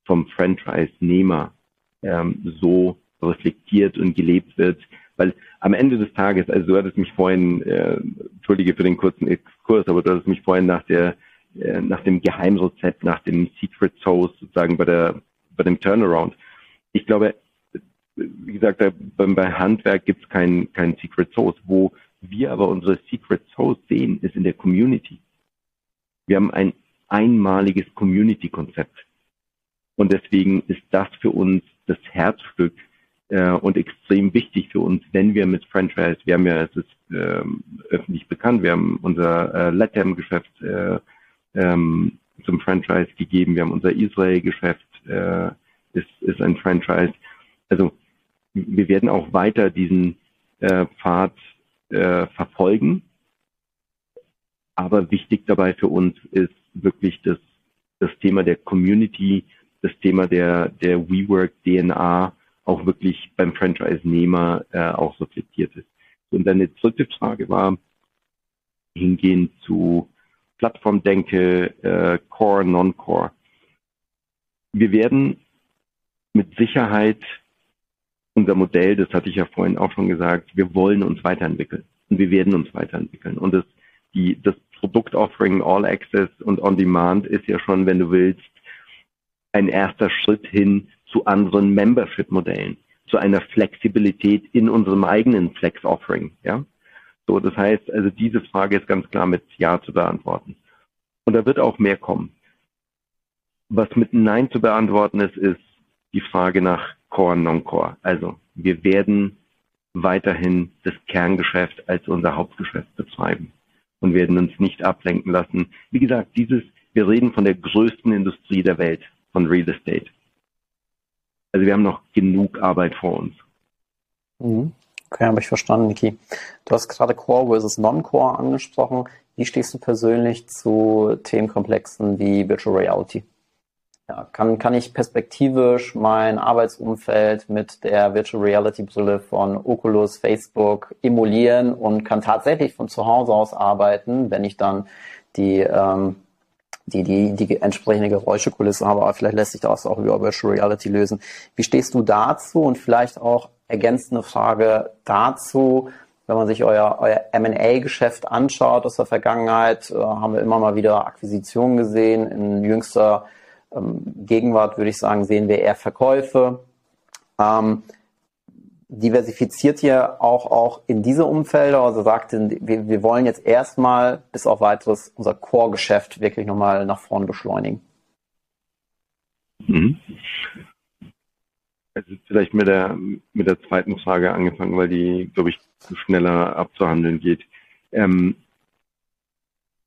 vom Franchise-Nehmer ähm, so reflektiert und gelebt wird, weil am Ende des Tages, also du hattest mich vorhin, äh, entschuldige für den kurzen Exkurs, aber du hattest mich vorhin nach der, äh, nach dem Geheimrezept, nach dem Secret Sauce sozusagen bei der, bei dem Turnaround. Ich glaube, wie gesagt, bei, Handwerk gibt es kein, kein Secret Sauce. Wo wir aber unsere Secret Sauce sehen, ist in der Community. Wir haben ein einmaliges Community-Konzept. Und deswegen ist das für uns das Herzstück äh, und extrem wichtig für uns, wenn wir mit Franchise, wir haben ja, es ist ähm, öffentlich bekannt, wir haben unser äh, LATAM-Geschäft äh, ähm, zum Franchise gegeben, wir haben unser Israel-Geschäft, äh, ist, ist ein Franchise. Also wir werden auch weiter diesen äh, Pfad äh, verfolgen. Aber wichtig dabei für uns ist wirklich das, das Thema der Community, das Thema der, der WeWork DNA, auch wirklich beim Franchise-Nehmer äh, auch reflektiert ist. Und die dritte Frage war hingehend zu Plattformdenke, äh, Core, Non-Core. wir werden mit Sicherheit unser Modell, das hatte ich ja vorhin auch schon gesagt, wir wollen uns weiterentwickeln und wir werden uns weiterentwickeln. Und das, die, das Produktoffering All Access und On Demand ist ja schon, wenn du willst, ein erster Schritt hin zu anderen Membership-Modellen, zu einer Flexibilität in unserem eigenen Flex-Offering. Ja? So, das heißt, also diese Frage ist ganz klar mit Ja zu beantworten. Und da wird auch mehr kommen. Was mit Nein zu beantworten ist, ist die Frage nach Core, Non-Core. Also, wir werden weiterhin das Kerngeschäft als unser Hauptgeschäft betreiben und werden uns nicht ablenken lassen. Wie gesagt, dieses, wir reden von der größten Industrie der Welt, von Real Estate. Also wir haben noch genug Arbeit vor uns. Mhm. Okay, habe ich verstanden, Niki. Du hast gerade Core versus Non-Core angesprochen. Wie stehst du persönlich zu Themenkomplexen wie Virtual Reality? Ja, kann, kann ich perspektivisch mein Arbeitsumfeld mit der Virtual Reality Brille von Oculus, Facebook emulieren und kann tatsächlich von zu Hause aus arbeiten, wenn ich dann die ähm, die, die, die entsprechende Geräuschekulisse haben, aber vielleicht lässt sich das auch über Virtual Reality lösen. Wie stehst du dazu und vielleicht auch ergänzende Frage dazu, wenn man sich euer, euer M&A-Geschäft anschaut aus der Vergangenheit, äh, haben wir immer mal wieder Akquisitionen gesehen. In jüngster ähm, Gegenwart würde ich sagen, sehen wir eher Verkäufe. Ähm, diversifiziert ihr auch, auch in diese Umfelder? Also sagt, wir, wir wollen jetzt erstmal bis auf weiteres unser Core-Geschäft wirklich nochmal nach vorn beschleunigen. Mhm. Also vielleicht mit der, mit der zweiten Frage angefangen, weil die, glaube ich, schneller abzuhandeln geht. Ähm,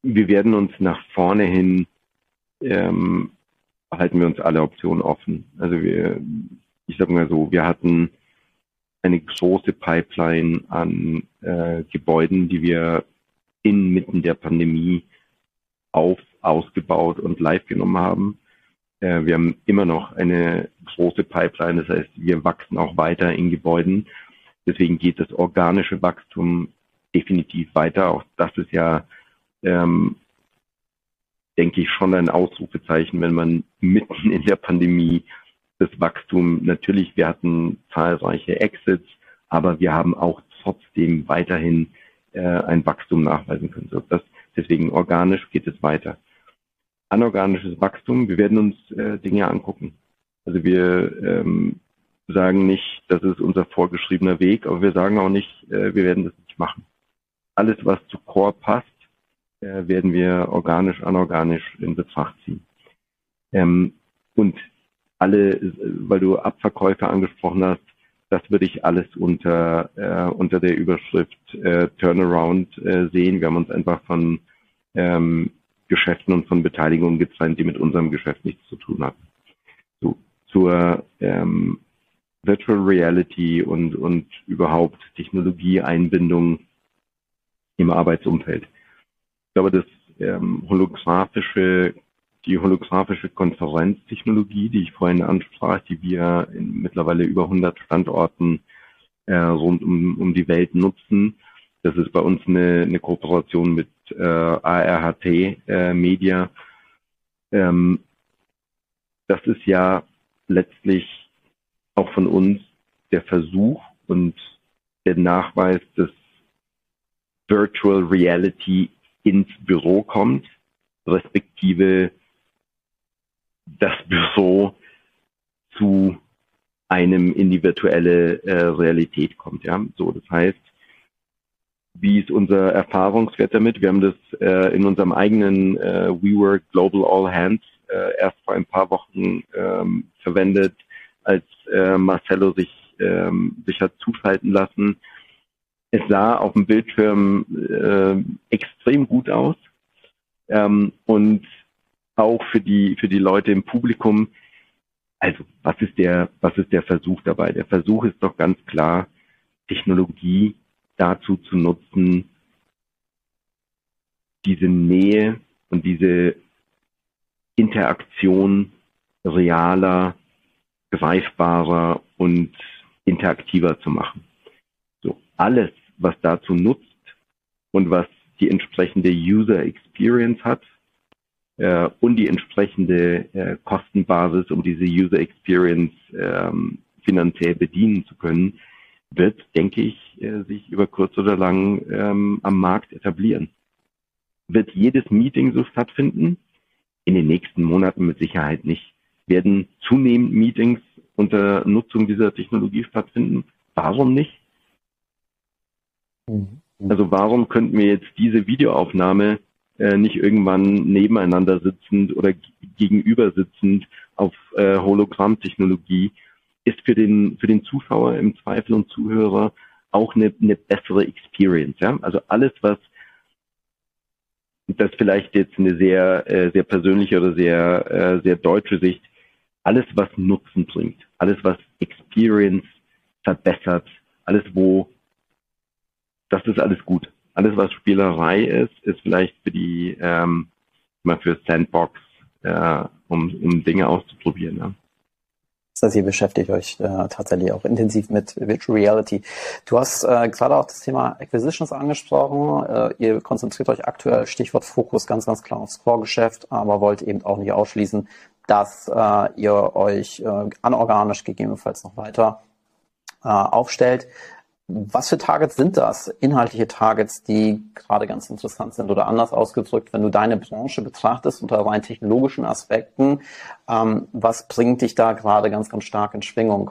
wir werden uns nach vorne hin, ähm, halten wir uns alle Optionen offen. Also wir, ich sage mal so, wir hatten eine große Pipeline an äh, Gebäuden, die wir inmitten der Pandemie auf, ausgebaut und live genommen haben. Äh, wir haben immer noch eine große Pipeline, das heißt, wir wachsen auch weiter in Gebäuden. Deswegen geht das organische Wachstum definitiv weiter. Auch das ist ja, ähm, denke ich, schon ein Ausrufezeichen, wenn man mitten in der Pandemie das Wachstum, natürlich, wir hatten zahlreiche Exits, aber wir haben auch trotzdem weiterhin äh, ein Wachstum nachweisen können. So, das, deswegen organisch geht es weiter. Anorganisches Wachstum, wir werden uns äh, Dinge angucken. Also wir ähm, sagen nicht, das ist unser vorgeschriebener Weg, aber wir sagen auch nicht, äh, wir werden das nicht machen. Alles, was zu Core passt, äh, werden wir organisch, anorganisch in Betracht ziehen. Ähm, und alle, weil du Abverkäufe angesprochen hast, das würde ich alles unter, äh, unter der Überschrift äh, Turnaround äh, sehen. Wir haben uns einfach von ähm, Geschäften und von Beteiligungen getrennt, die mit unserem Geschäft nichts zu tun hatten. So, zur ähm, Virtual Reality und, und überhaupt Technologieeinbindung im Arbeitsumfeld. Ich glaube, das ähm, holographische die holographische Konferenztechnologie, die ich vorhin ansprach, die wir in mittlerweile über 100 Standorten äh, rund um, um die Welt nutzen. Das ist bei uns eine, eine Kooperation mit äh, ARHT äh, Media. Ähm, das ist ja letztlich auch von uns der Versuch und der Nachweis, dass Virtual Reality ins Büro kommt, respektive das Büro zu einem in die virtuelle äh, Realität kommt. Ja, so das heißt, wie ist unser Erfahrungswert damit? Wir haben das äh, in unserem eigenen äh, WeWork Global All Hands äh, erst vor ein paar Wochen ähm, verwendet, als äh, Marcello sich ähm, sich hat zuschalten lassen. Es sah auf dem Bildschirm äh, extrem gut aus ähm, und auch für die, für die Leute im Publikum. Also, was ist der, was ist der Versuch dabei? Der Versuch ist doch ganz klar, Technologie dazu zu nutzen, diese Nähe und diese Interaktion realer, greifbarer und interaktiver zu machen. So, alles, was dazu nutzt und was die entsprechende User Experience hat, äh, und die entsprechende äh, Kostenbasis, um diese User Experience ähm, finanziell bedienen zu können, wird, denke ich, äh, sich über kurz oder lang ähm, am Markt etablieren. Wird jedes Meeting so stattfinden? In den nächsten Monaten mit Sicherheit nicht. Werden zunehmend Meetings unter Nutzung dieser Technologie stattfinden? Warum nicht? Mhm. Also warum könnten wir jetzt diese Videoaufnahme äh, nicht irgendwann nebeneinander sitzend oder gegenüber sitzend auf äh, Hologrammtechnologie ist für den für den Zuschauer im Zweifel und Zuhörer auch eine, eine bessere Experience. Ja? Also alles, was das vielleicht jetzt eine sehr äh, sehr persönliche oder sehr äh, sehr deutsche Sicht, alles was Nutzen bringt, alles was Experience verbessert, alles wo das ist alles gut. Alles, was Spielerei ist, ist vielleicht für die, ähm, mal für Sandbox, äh, um, um Dinge auszuprobieren. Ja. Das heißt, ihr beschäftigt euch äh, tatsächlich auch intensiv mit Virtual Reality. Du hast äh, gerade auch das Thema Acquisitions angesprochen. Äh, ihr konzentriert euch aktuell, Stichwort Fokus, ganz, ganz klar aufs Core-Geschäft, aber wollt eben auch nicht ausschließen, dass äh, ihr euch äh, anorganisch gegebenenfalls noch weiter äh, aufstellt. Was für Targets sind das? Inhaltliche Targets, die gerade ganz interessant sind oder anders ausgedrückt, wenn du deine Branche betrachtest unter rein technologischen Aspekten, ähm, was bringt dich da gerade ganz, ganz stark in Schwingung?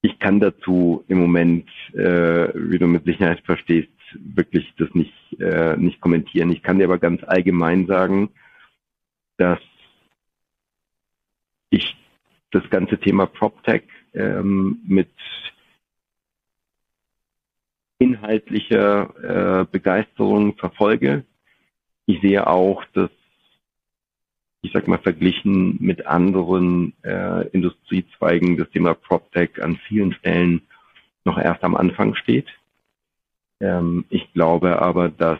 Ich kann dazu im Moment, äh, wie du mit Sicherheit verstehst, wirklich das nicht, äh, nicht kommentieren. Ich kann dir aber ganz allgemein sagen, dass ich das ganze Thema PropTech ähm, mit inhaltlicher äh, Begeisterung verfolge. Ich sehe auch, dass ich sag mal verglichen mit anderen äh, Industriezweigen das Thema PropTech an vielen Stellen noch erst am Anfang steht. Ähm, ich glaube aber, dass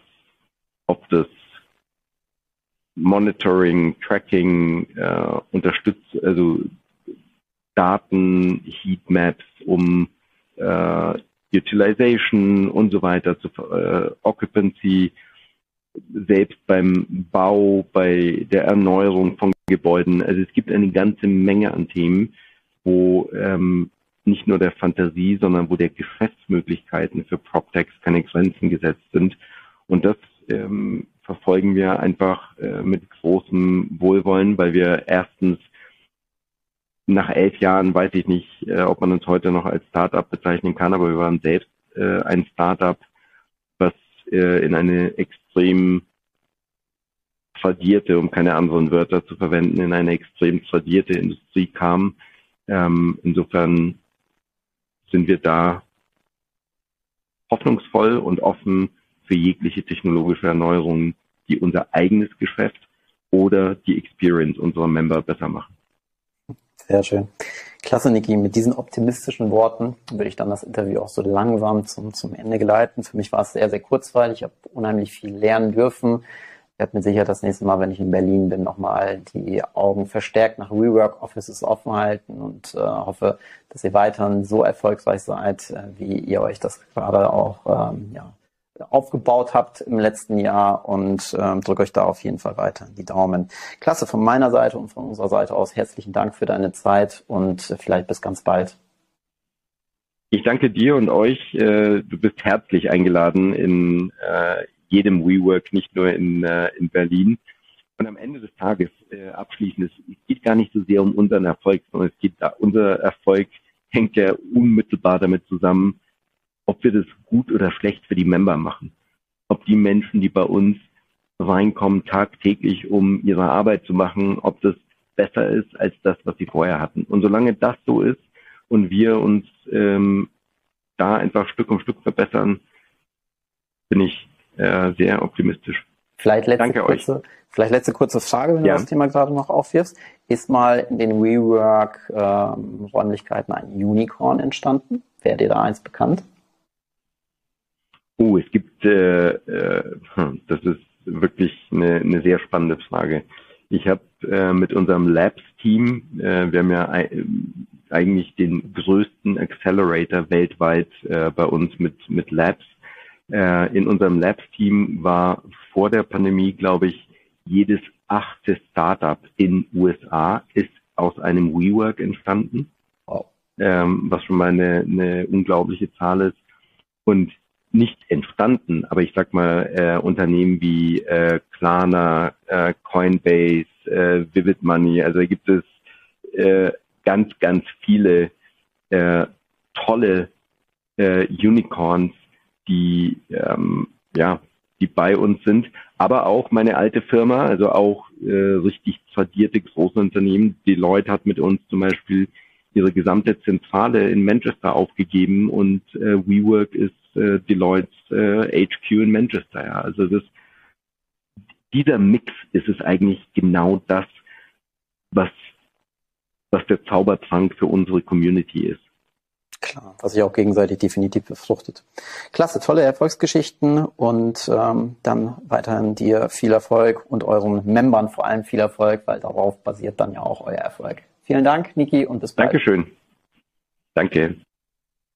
ob das Monitoring, Tracking äh, unterstützt, also Daten, Heatmaps, um äh, Utilization und so weiter zu äh, Occupancy, selbst beim Bau, bei der Erneuerung von Gebäuden. Also es gibt eine ganze Menge an Themen, wo ähm, nicht nur der Fantasie, sondern wo der Geschäftsmöglichkeiten für PropTechs keine Grenzen gesetzt sind. Und das ähm, verfolgen wir einfach äh, mit großem Wohlwollen, weil wir erstens nach elf Jahren weiß ich nicht, äh, ob man uns heute noch als Startup bezeichnen kann, aber wir waren selbst äh, ein Startup, was äh, in eine extrem tradierte, um keine anderen Wörter zu verwenden, in eine extrem tradierte Industrie kam. Ähm, insofern sind wir da hoffnungsvoll und offen für jegliche technologische Erneuerungen, die unser eigenes Geschäft oder die Experience unserer Member besser machen. Sehr schön. Klasse, Niki. Mit diesen optimistischen Worten würde ich dann das Interview auch so langsam zum, zum Ende geleiten. Für mich war es sehr, sehr kurzweilig. Ich habe unheimlich viel lernen dürfen. Ich werde mir sicher das nächste Mal, wenn ich in Berlin bin, nochmal die Augen verstärkt nach Rework Offices offen halten und äh, hoffe, dass ihr weiterhin so erfolgreich seid, äh, wie ihr euch das gerade auch ähm, ja, aufgebaut habt im letzten Jahr und ähm, drücke euch da auf jeden Fall weiter die Daumen. Klasse, von meiner Seite und von unserer Seite aus herzlichen Dank für deine Zeit und vielleicht bis ganz bald. Ich danke dir und euch. Äh, du bist herzlich eingeladen in äh, jedem WeWork, nicht nur in, äh, in Berlin. Und am Ende des Tages äh, abschließend, es geht gar nicht so sehr um unseren Erfolg, sondern es geht da, unser Erfolg hängt ja unmittelbar damit zusammen, ob wir das gut oder schlecht für die Member machen. Ob die Menschen, die bei uns reinkommen, tagtäglich, um ihre Arbeit zu machen, ob das besser ist als das, was sie vorher hatten. Und solange das so ist und wir uns ähm, da einfach Stück um Stück verbessern, bin ich äh, sehr optimistisch. Vielleicht letzte, Danke kurze, euch. vielleicht letzte kurze Frage, wenn ja. du das Thema gerade noch aufwirfst. Ist mal in den WeWork-Räumlichkeiten ähm, ein Unicorn entstanden? Wäre dir da eins bekannt? Oh, es gibt, äh, äh, hm, das ist wirklich eine, eine sehr spannende Frage. Ich habe äh, mit unserem Labs-Team, äh, wir haben ja eigentlich den größten Accelerator weltweit äh, bei uns mit, mit Labs. Äh, in unserem Labs-Team war vor der Pandemie, glaube ich, jedes achte Startup in USA ist aus einem WeWork entstanden, wow. ähm, was schon mal eine, eine unglaubliche Zahl ist. Und nicht entstanden, aber ich sag mal, äh, Unternehmen wie äh, Klarna, äh, Coinbase, äh, Vivid Money, also da gibt es äh, ganz, ganz viele äh, tolle äh, Unicorns, die ähm, ja, die bei uns sind, aber auch meine alte Firma, also auch äh, richtig tradierte große Unternehmen. Deloitte hat mit uns zum Beispiel ihre gesamte Zentrale in Manchester aufgegeben und äh, WeWork ist äh, Deloitte's äh, HQ in Manchester. Ja. Also das, dieser Mix ist es eigentlich genau das, was, was der Zaubertrank für unsere Community ist. Klar, was sich auch gegenseitig definitiv befruchtet. Klasse, tolle Erfolgsgeschichten und ähm, dann weiterhin dir viel Erfolg und euren Membern vor allem viel Erfolg, weil darauf basiert dann ja auch euer Erfolg. Vielen Dank, Niki, und bis bald. Dankeschön. Danke.